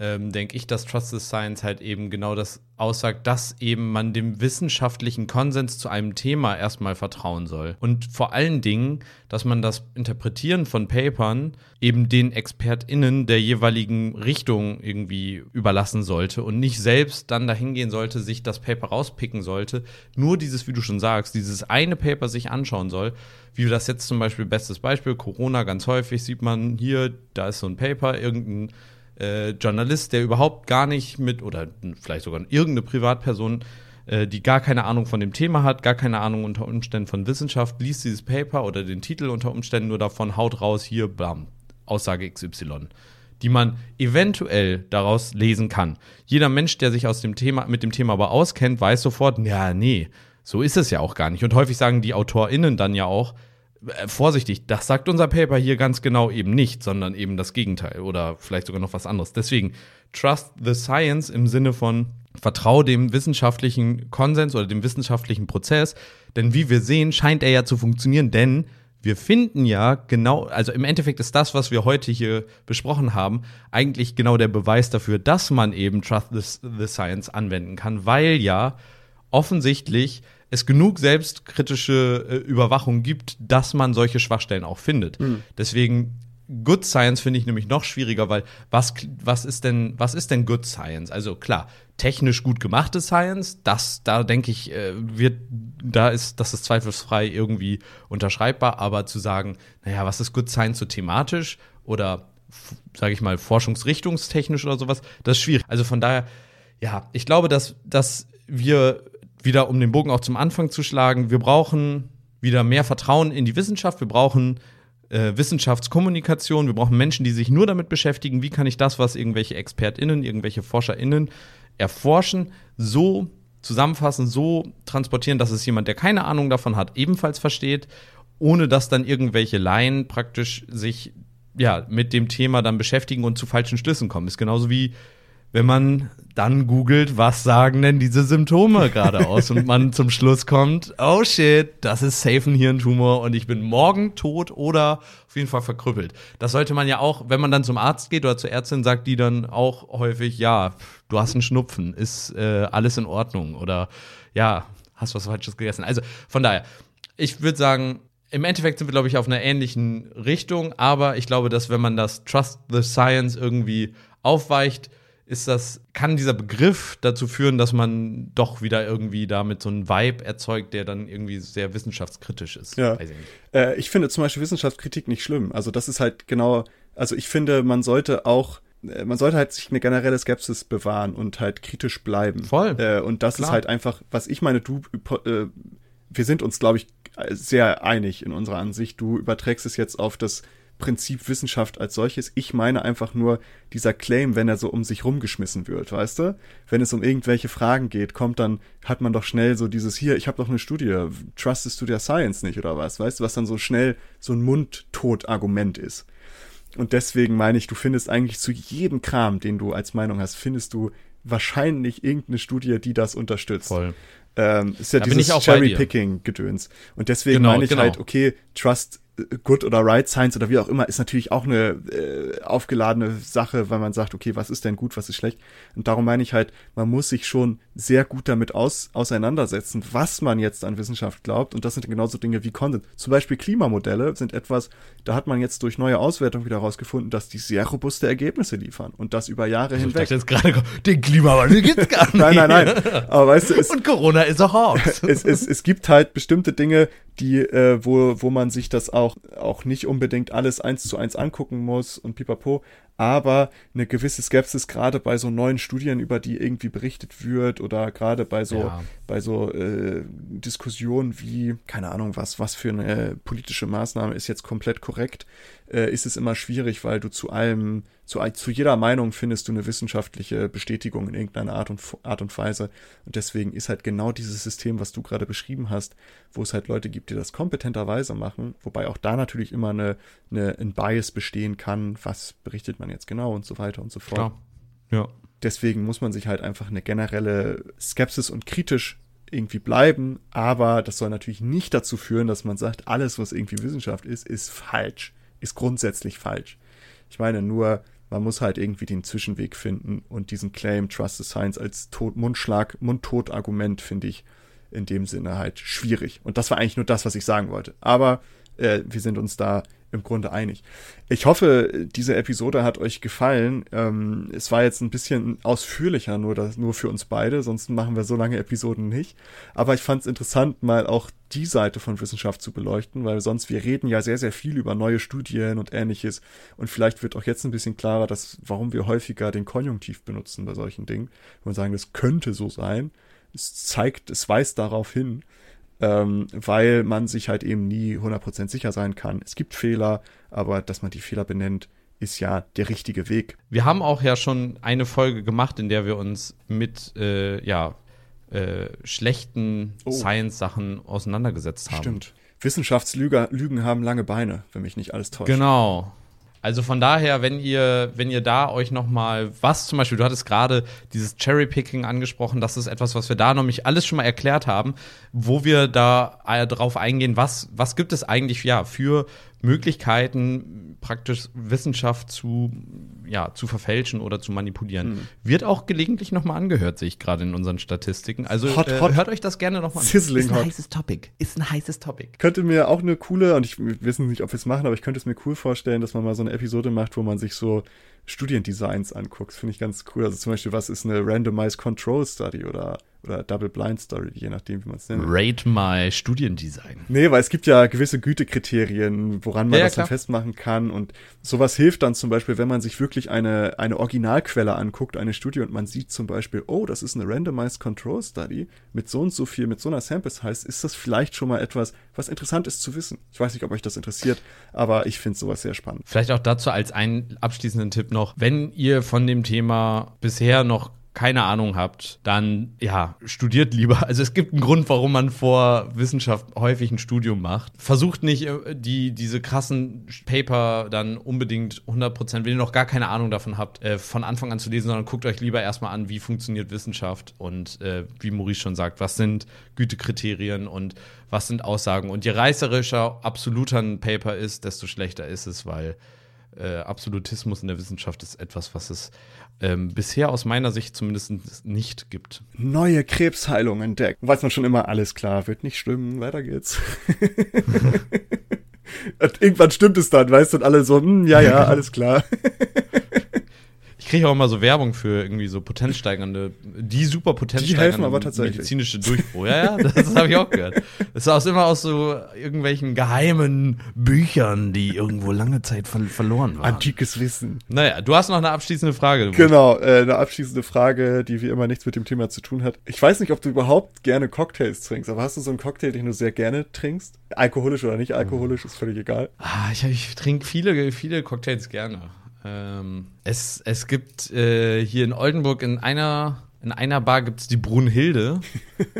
ähm, denke ich, dass Trusted Science halt eben genau das aussagt, dass eben man dem wissenschaftlichen Konsens zu einem Thema erstmal vertrauen soll. Und vor allen Dingen, dass man das Interpretieren von Papern eben den ExpertInnen der jeweiligen Richtung irgendwie überlassen sollte und nicht selbst dann dahin gehen sollte, sich das Paper rauspicken sollte, nur dieses, wie du schon sagst, dieses eine Paper sich anschauen soll, wie das jetzt zum Beispiel, bestes Beispiel, Corona, ganz häufig sieht man hier, da ist so ein Paper, irgendein äh, Journalist, der überhaupt gar nicht mit, oder vielleicht sogar irgendeine Privatperson äh, die gar keine Ahnung von dem Thema hat, gar keine Ahnung unter Umständen von Wissenschaft, liest dieses Paper oder den Titel unter Umständen nur davon, haut raus, hier, blam, Aussage XY die man eventuell daraus lesen kann. Jeder Mensch, der sich aus dem Thema, mit dem Thema aber auskennt, weiß sofort, ja, nee, so ist es ja auch gar nicht. Und häufig sagen die AutorInnen dann ja auch, äh, vorsichtig, das sagt unser Paper hier ganz genau eben nicht, sondern eben das Gegenteil oder vielleicht sogar noch was anderes. Deswegen, trust the science im Sinne von vertrau dem wissenschaftlichen Konsens oder dem wissenschaftlichen Prozess, denn wie wir sehen, scheint er ja zu funktionieren, denn wir finden ja genau, also im Endeffekt ist das, was wir heute hier besprochen haben, eigentlich genau der Beweis dafür, dass man eben Trust the, the Science anwenden kann, weil ja offensichtlich es genug selbstkritische äh, Überwachung gibt, dass man solche Schwachstellen auch findet. Mhm. Deswegen Good Science finde ich nämlich noch schwieriger, weil was, was ist denn, was ist denn Good Science? Also klar, technisch gut gemachte Science, das, da denke ich, äh, wird, da ist, das ist zweifelsfrei irgendwie unterschreibbar, aber zu sagen, naja, was ist Good Science so thematisch oder, sage ich mal, forschungsrichtungstechnisch oder sowas, das ist schwierig. Also von daher, ja, ich glaube, dass, dass wir wieder, um den Bogen auch zum Anfang zu schlagen, wir brauchen wieder mehr Vertrauen in die Wissenschaft, wir brauchen äh, Wissenschaftskommunikation, wir brauchen Menschen, die sich nur damit beschäftigen, wie kann ich das, was irgendwelche ExpertInnen, irgendwelche ForscherInnen erforschen, so zusammenfassen, so transportieren, dass es jemand, der keine Ahnung davon hat, ebenfalls versteht, ohne dass dann irgendwelche Laien praktisch sich ja mit dem Thema dann beschäftigen und zu falschen Schlüssen kommen. Ist genauso wie wenn man dann googelt, was sagen denn diese Symptome gerade aus und man zum Schluss kommt, oh shit, das ist safe ein Hirntumor und ich bin morgen tot oder auf jeden Fall verkrüppelt. Das sollte man ja auch, wenn man dann zum Arzt geht oder zur Ärztin, sagt die dann auch häufig, ja, du hast einen Schnupfen, ist äh, alles in Ordnung oder ja, hast was Falsches gegessen. Also von daher, ich würde sagen, im Endeffekt sind wir, glaube ich, auf einer ähnlichen Richtung, aber ich glaube, dass wenn man das Trust the Science irgendwie aufweicht, ist das, kann dieser Begriff dazu führen, dass man doch wieder irgendwie damit so einen Vibe erzeugt, der dann irgendwie sehr wissenschaftskritisch ist. Ja. Ich, äh, ich finde zum Beispiel Wissenschaftskritik nicht schlimm. Also das ist halt genau, also ich finde, man sollte auch äh, man sollte halt sich eine generelle Skepsis bewahren und halt kritisch bleiben. Voll. Äh, und das Klar. ist halt einfach, was ich meine, du, äh, wir sind uns, glaube ich, sehr einig in unserer Ansicht. Du überträgst es jetzt auf das Prinzip Wissenschaft als solches. Ich meine einfach nur dieser Claim, wenn er so um sich rumgeschmissen wird, weißt du? Wenn es um irgendwelche Fragen geht, kommt dann, hat man doch schnell so dieses hier, ich habe doch eine Studie, trustest du der Science nicht oder was, weißt du, was dann so schnell so ein Mundtot-Argument ist. Und deswegen meine ich, du findest eigentlich zu jedem Kram, den du als Meinung hast, findest du wahrscheinlich irgendeine Studie, die das unterstützt. Voll. Ähm, ist ja da dieses Cherry-Picking-Gedöns. Und deswegen genau, meine ich genau. halt, okay, Trust Good oder Right Science oder wie auch immer, ist natürlich auch eine äh, aufgeladene Sache, weil man sagt, okay, was ist denn gut, was ist schlecht? Und darum meine ich halt, man muss sich schon sehr gut damit aus, auseinandersetzen, was man jetzt an Wissenschaft glaubt. Und das sind genauso Dinge wie Content. Zum Beispiel Klimamodelle sind etwas, da hat man jetzt durch neue Auswertungen wieder herausgefunden, dass die sehr robuste Ergebnisse liefern und das über Jahre also hinweg. Ich jetzt gerade, den Klimawandel gibt's gar nicht. nein, nein, nein. Aber weißt du, es, und Corona ist auch Hoax. es, es, es gibt halt bestimmte Dinge, die, äh, wo, wo man sich das auch, auch nicht unbedingt alles eins zu eins angucken muss und pipapo, aber eine gewisse Skepsis gerade bei so neuen Studien, über die irgendwie berichtet wird oder gerade bei so, ja. bei so äh, Diskussionen wie, keine Ahnung, was, was für eine politische Maßnahme ist jetzt komplett korrekt, äh, ist es immer schwierig, weil du zu allem, zu, zu jeder Meinung findest du eine wissenschaftliche Bestätigung in irgendeiner Art und, Art und Weise. Und deswegen ist halt genau dieses System, was du gerade beschrieben hast, wo es halt Leute gibt, die das kompetenterweise machen, wobei auch da natürlich immer eine, eine, ein Bias bestehen kann, was berichtet man jetzt genau und so weiter und so fort. Klar. Ja. Deswegen muss man sich halt einfach eine generelle Skepsis und kritisch irgendwie bleiben, aber das soll natürlich nicht dazu führen, dass man sagt, alles, was irgendwie Wissenschaft ist, ist falsch ist grundsätzlich falsch. Ich meine nur, man muss halt irgendwie den Zwischenweg finden und diesen Claim Trust the Science als Tod, Mundschlag, Mundtot-Argument finde ich in dem Sinne halt schwierig. Und das war eigentlich nur das, was ich sagen wollte. Aber äh, wir sind uns da im Grunde einig. Ich hoffe, diese Episode hat euch gefallen. Ähm, es war jetzt ein bisschen ausführlicher, nur, das, nur für uns beide, sonst machen wir so lange Episoden nicht. Aber ich fand es interessant, mal auch die Seite von Wissenschaft zu beleuchten, weil sonst wir reden ja sehr, sehr viel über neue Studien und ähnliches. Und vielleicht wird auch jetzt ein bisschen klarer, dass, warum wir häufiger den Konjunktiv benutzen bei solchen Dingen. Und sagen, das könnte so sein es zeigt, es weist darauf hin, ähm, weil man sich halt eben nie 100% sicher sein kann. Es gibt Fehler, aber dass man die Fehler benennt, ist ja der richtige Weg. Wir haben auch ja schon eine Folge gemacht, in der wir uns mit äh, ja, äh, schlechten oh. Science-Sachen auseinandergesetzt haben. Stimmt. Wissenschaftslügen haben lange Beine, wenn mich nicht alles täuscht. Genau. Also von daher, wenn ihr, wenn ihr da euch noch mal was zum Beispiel, du hattest gerade dieses Cherry-Picking angesprochen, das ist etwas, was wir da nicht alles schon mal erklärt haben, wo wir da äh, drauf eingehen, was, was gibt es eigentlich ja, für Möglichkeiten, praktisch Wissenschaft zu, ja, zu verfälschen oder zu manipulieren. Mhm. Wird auch gelegentlich nochmal angehört, sehe ich gerade in unseren Statistiken. Also hot, äh, hot. hört euch das gerne nochmal an. Sizzling Ist ein hot. heißes Topic. Ist ein heißes Topic. Könnte mir auch eine coole, und ich wissen nicht, ob wir es machen, aber ich könnte es mir cool vorstellen, dass man mal so eine Episode macht, wo man sich so Studiendesigns anguckt. Finde ich ganz cool. Also zum Beispiel, was ist eine Randomized Control Study oder oder Double Blind Story, je nachdem, wie man es nennt. Rate my Studiendesign. Nee, weil es gibt ja gewisse Gütekriterien, woran man ja, das dann festmachen kann. Und sowas hilft dann zum Beispiel, wenn man sich wirklich eine, eine Originalquelle anguckt, eine Studie, und man sieht zum Beispiel, oh, das ist eine Randomized Control Study mit so und so viel, mit so einer Sample Size, ist das vielleicht schon mal etwas, was interessant ist zu wissen. Ich weiß nicht, ob euch das interessiert, aber ich finde sowas sehr spannend. Vielleicht auch dazu als einen abschließenden Tipp noch, wenn ihr von dem Thema bisher noch keine Ahnung habt, dann ja, studiert lieber. Also es gibt einen Grund, warum man vor Wissenschaft häufig ein Studium macht. Versucht nicht äh, die diese krassen Paper dann unbedingt 100%, wenn ihr noch gar keine Ahnung davon habt, äh, von Anfang an zu lesen, sondern guckt euch lieber erstmal an, wie funktioniert Wissenschaft und äh, wie Maurice schon sagt, was sind Gütekriterien und was sind Aussagen. Und je reißerischer absoluter ein Paper ist, desto schlechter ist es, weil äh, Absolutismus in der Wissenschaft ist etwas, was es ähm, bisher aus meiner Sicht zumindest nicht gibt. Neue Krebsheilung entdeckt. Weiß man schon immer, alles klar, wird nicht stimmen, weiter geht's. irgendwann stimmt es dann, weißt du, und alle so, hm, ja, ja, alles klar. Kriege auch immer so Werbung für irgendwie so potenzsteigernde, die super potenzsteigernde medizinische Durchbruch. Ja, ja, das, das habe ich auch gehört. Das ist aus, immer aus so irgendwelchen geheimen Büchern, die irgendwo lange Zeit ver verloren waren. Antikes Wissen. Naja, du hast noch eine abschließende Frage. Genau, äh, eine abschließende Frage, die wie immer nichts mit dem Thema zu tun hat. Ich weiß nicht, ob du überhaupt gerne Cocktails trinkst, aber hast du so einen Cocktail, den du sehr gerne trinkst? Alkoholisch oder nicht alkoholisch, ist völlig egal. Ah, ich, ich trinke viele, viele Cocktails gerne. Ähm, es, es gibt äh, hier in Oldenburg in einer, in einer Bar gibt es die Brunhilde.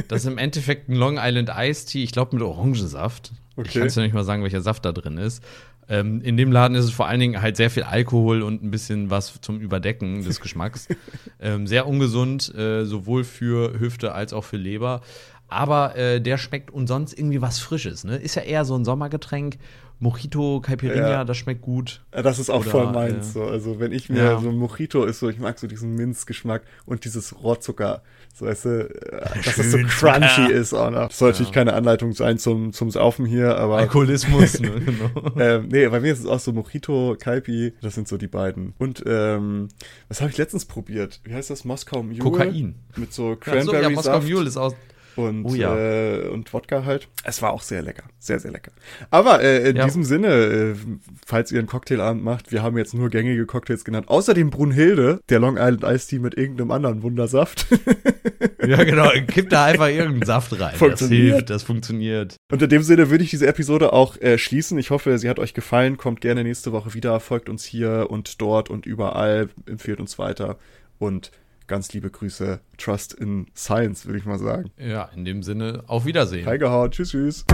Das ist im Endeffekt ein Long Island Ice Tea, ich glaube mit Orangensaft. Okay. Ich kann es ja nicht mal sagen, welcher Saft da drin ist. Ähm, in dem Laden ist es vor allen Dingen halt sehr viel Alkohol und ein bisschen was zum Überdecken des Geschmacks. ähm, sehr ungesund, äh, sowohl für Hüfte als auch für Leber. Aber äh, der schmeckt und sonst irgendwie was Frisches. Ne? Ist ja eher so ein Sommergetränk Mojito, Caipirinha, ja. das schmeckt gut. Ja, das ist auch Oder, voll meins. Äh, so. Also wenn ich mir ja. so ein Mojito ist, so ich mag so diesen Minzgeschmack und dieses Rohrzucker. So weißt du, äh, dass es so crunchy Zucker. ist auch noch. Das soll natürlich keine Anleitung sein zum, zum Saufen hier, aber. Alkoholismus, ne, genau. ähm, nee, bei mir ist es auch so Mojito, Caipi, das sind so die beiden. Und ähm, was habe ich letztens probiert? Wie heißt das? Moskau Mule? Kokain. Mit so Cranberry ja, so, ja, Moskau Mule ist auch und, oh ja. äh, und Wodka halt. Es war auch sehr lecker. Sehr, sehr lecker. Aber äh, in ja. diesem Sinne, äh, falls ihr einen Cocktailabend macht, wir haben jetzt nur gängige Cocktails genannt. Außerdem Brunhilde, der Long Island Ice Tea mit irgendeinem anderen Wundersaft. ja, genau. Kipp da einfach irgendeinen Saft rein. Das hilft, das funktioniert. Und in dem Sinne würde ich diese Episode auch äh, schließen. Ich hoffe, sie hat euch gefallen. Kommt gerne nächste Woche wieder. Folgt uns hier und dort und überall. Empfehlt uns weiter. Und ganz liebe Grüße. Trust in Science, würde ich mal sagen. Ja, in dem Sinne, auf Wiedersehen. Reingehauen. Tschüss, tschüss.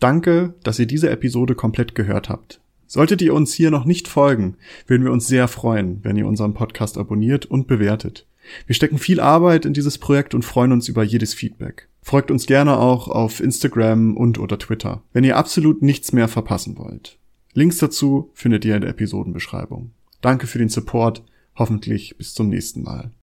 Danke, dass ihr diese Episode komplett gehört habt. Solltet ihr uns hier noch nicht folgen, würden wir uns sehr freuen, wenn ihr unseren Podcast abonniert und bewertet. Wir stecken viel Arbeit in dieses Projekt und freuen uns über jedes Feedback. Folgt uns gerne auch auf Instagram und oder Twitter, wenn ihr absolut nichts mehr verpassen wollt. Links dazu findet ihr in der Episodenbeschreibung. Danke für den Support. Hoffentlich bis zum nächsten Mal.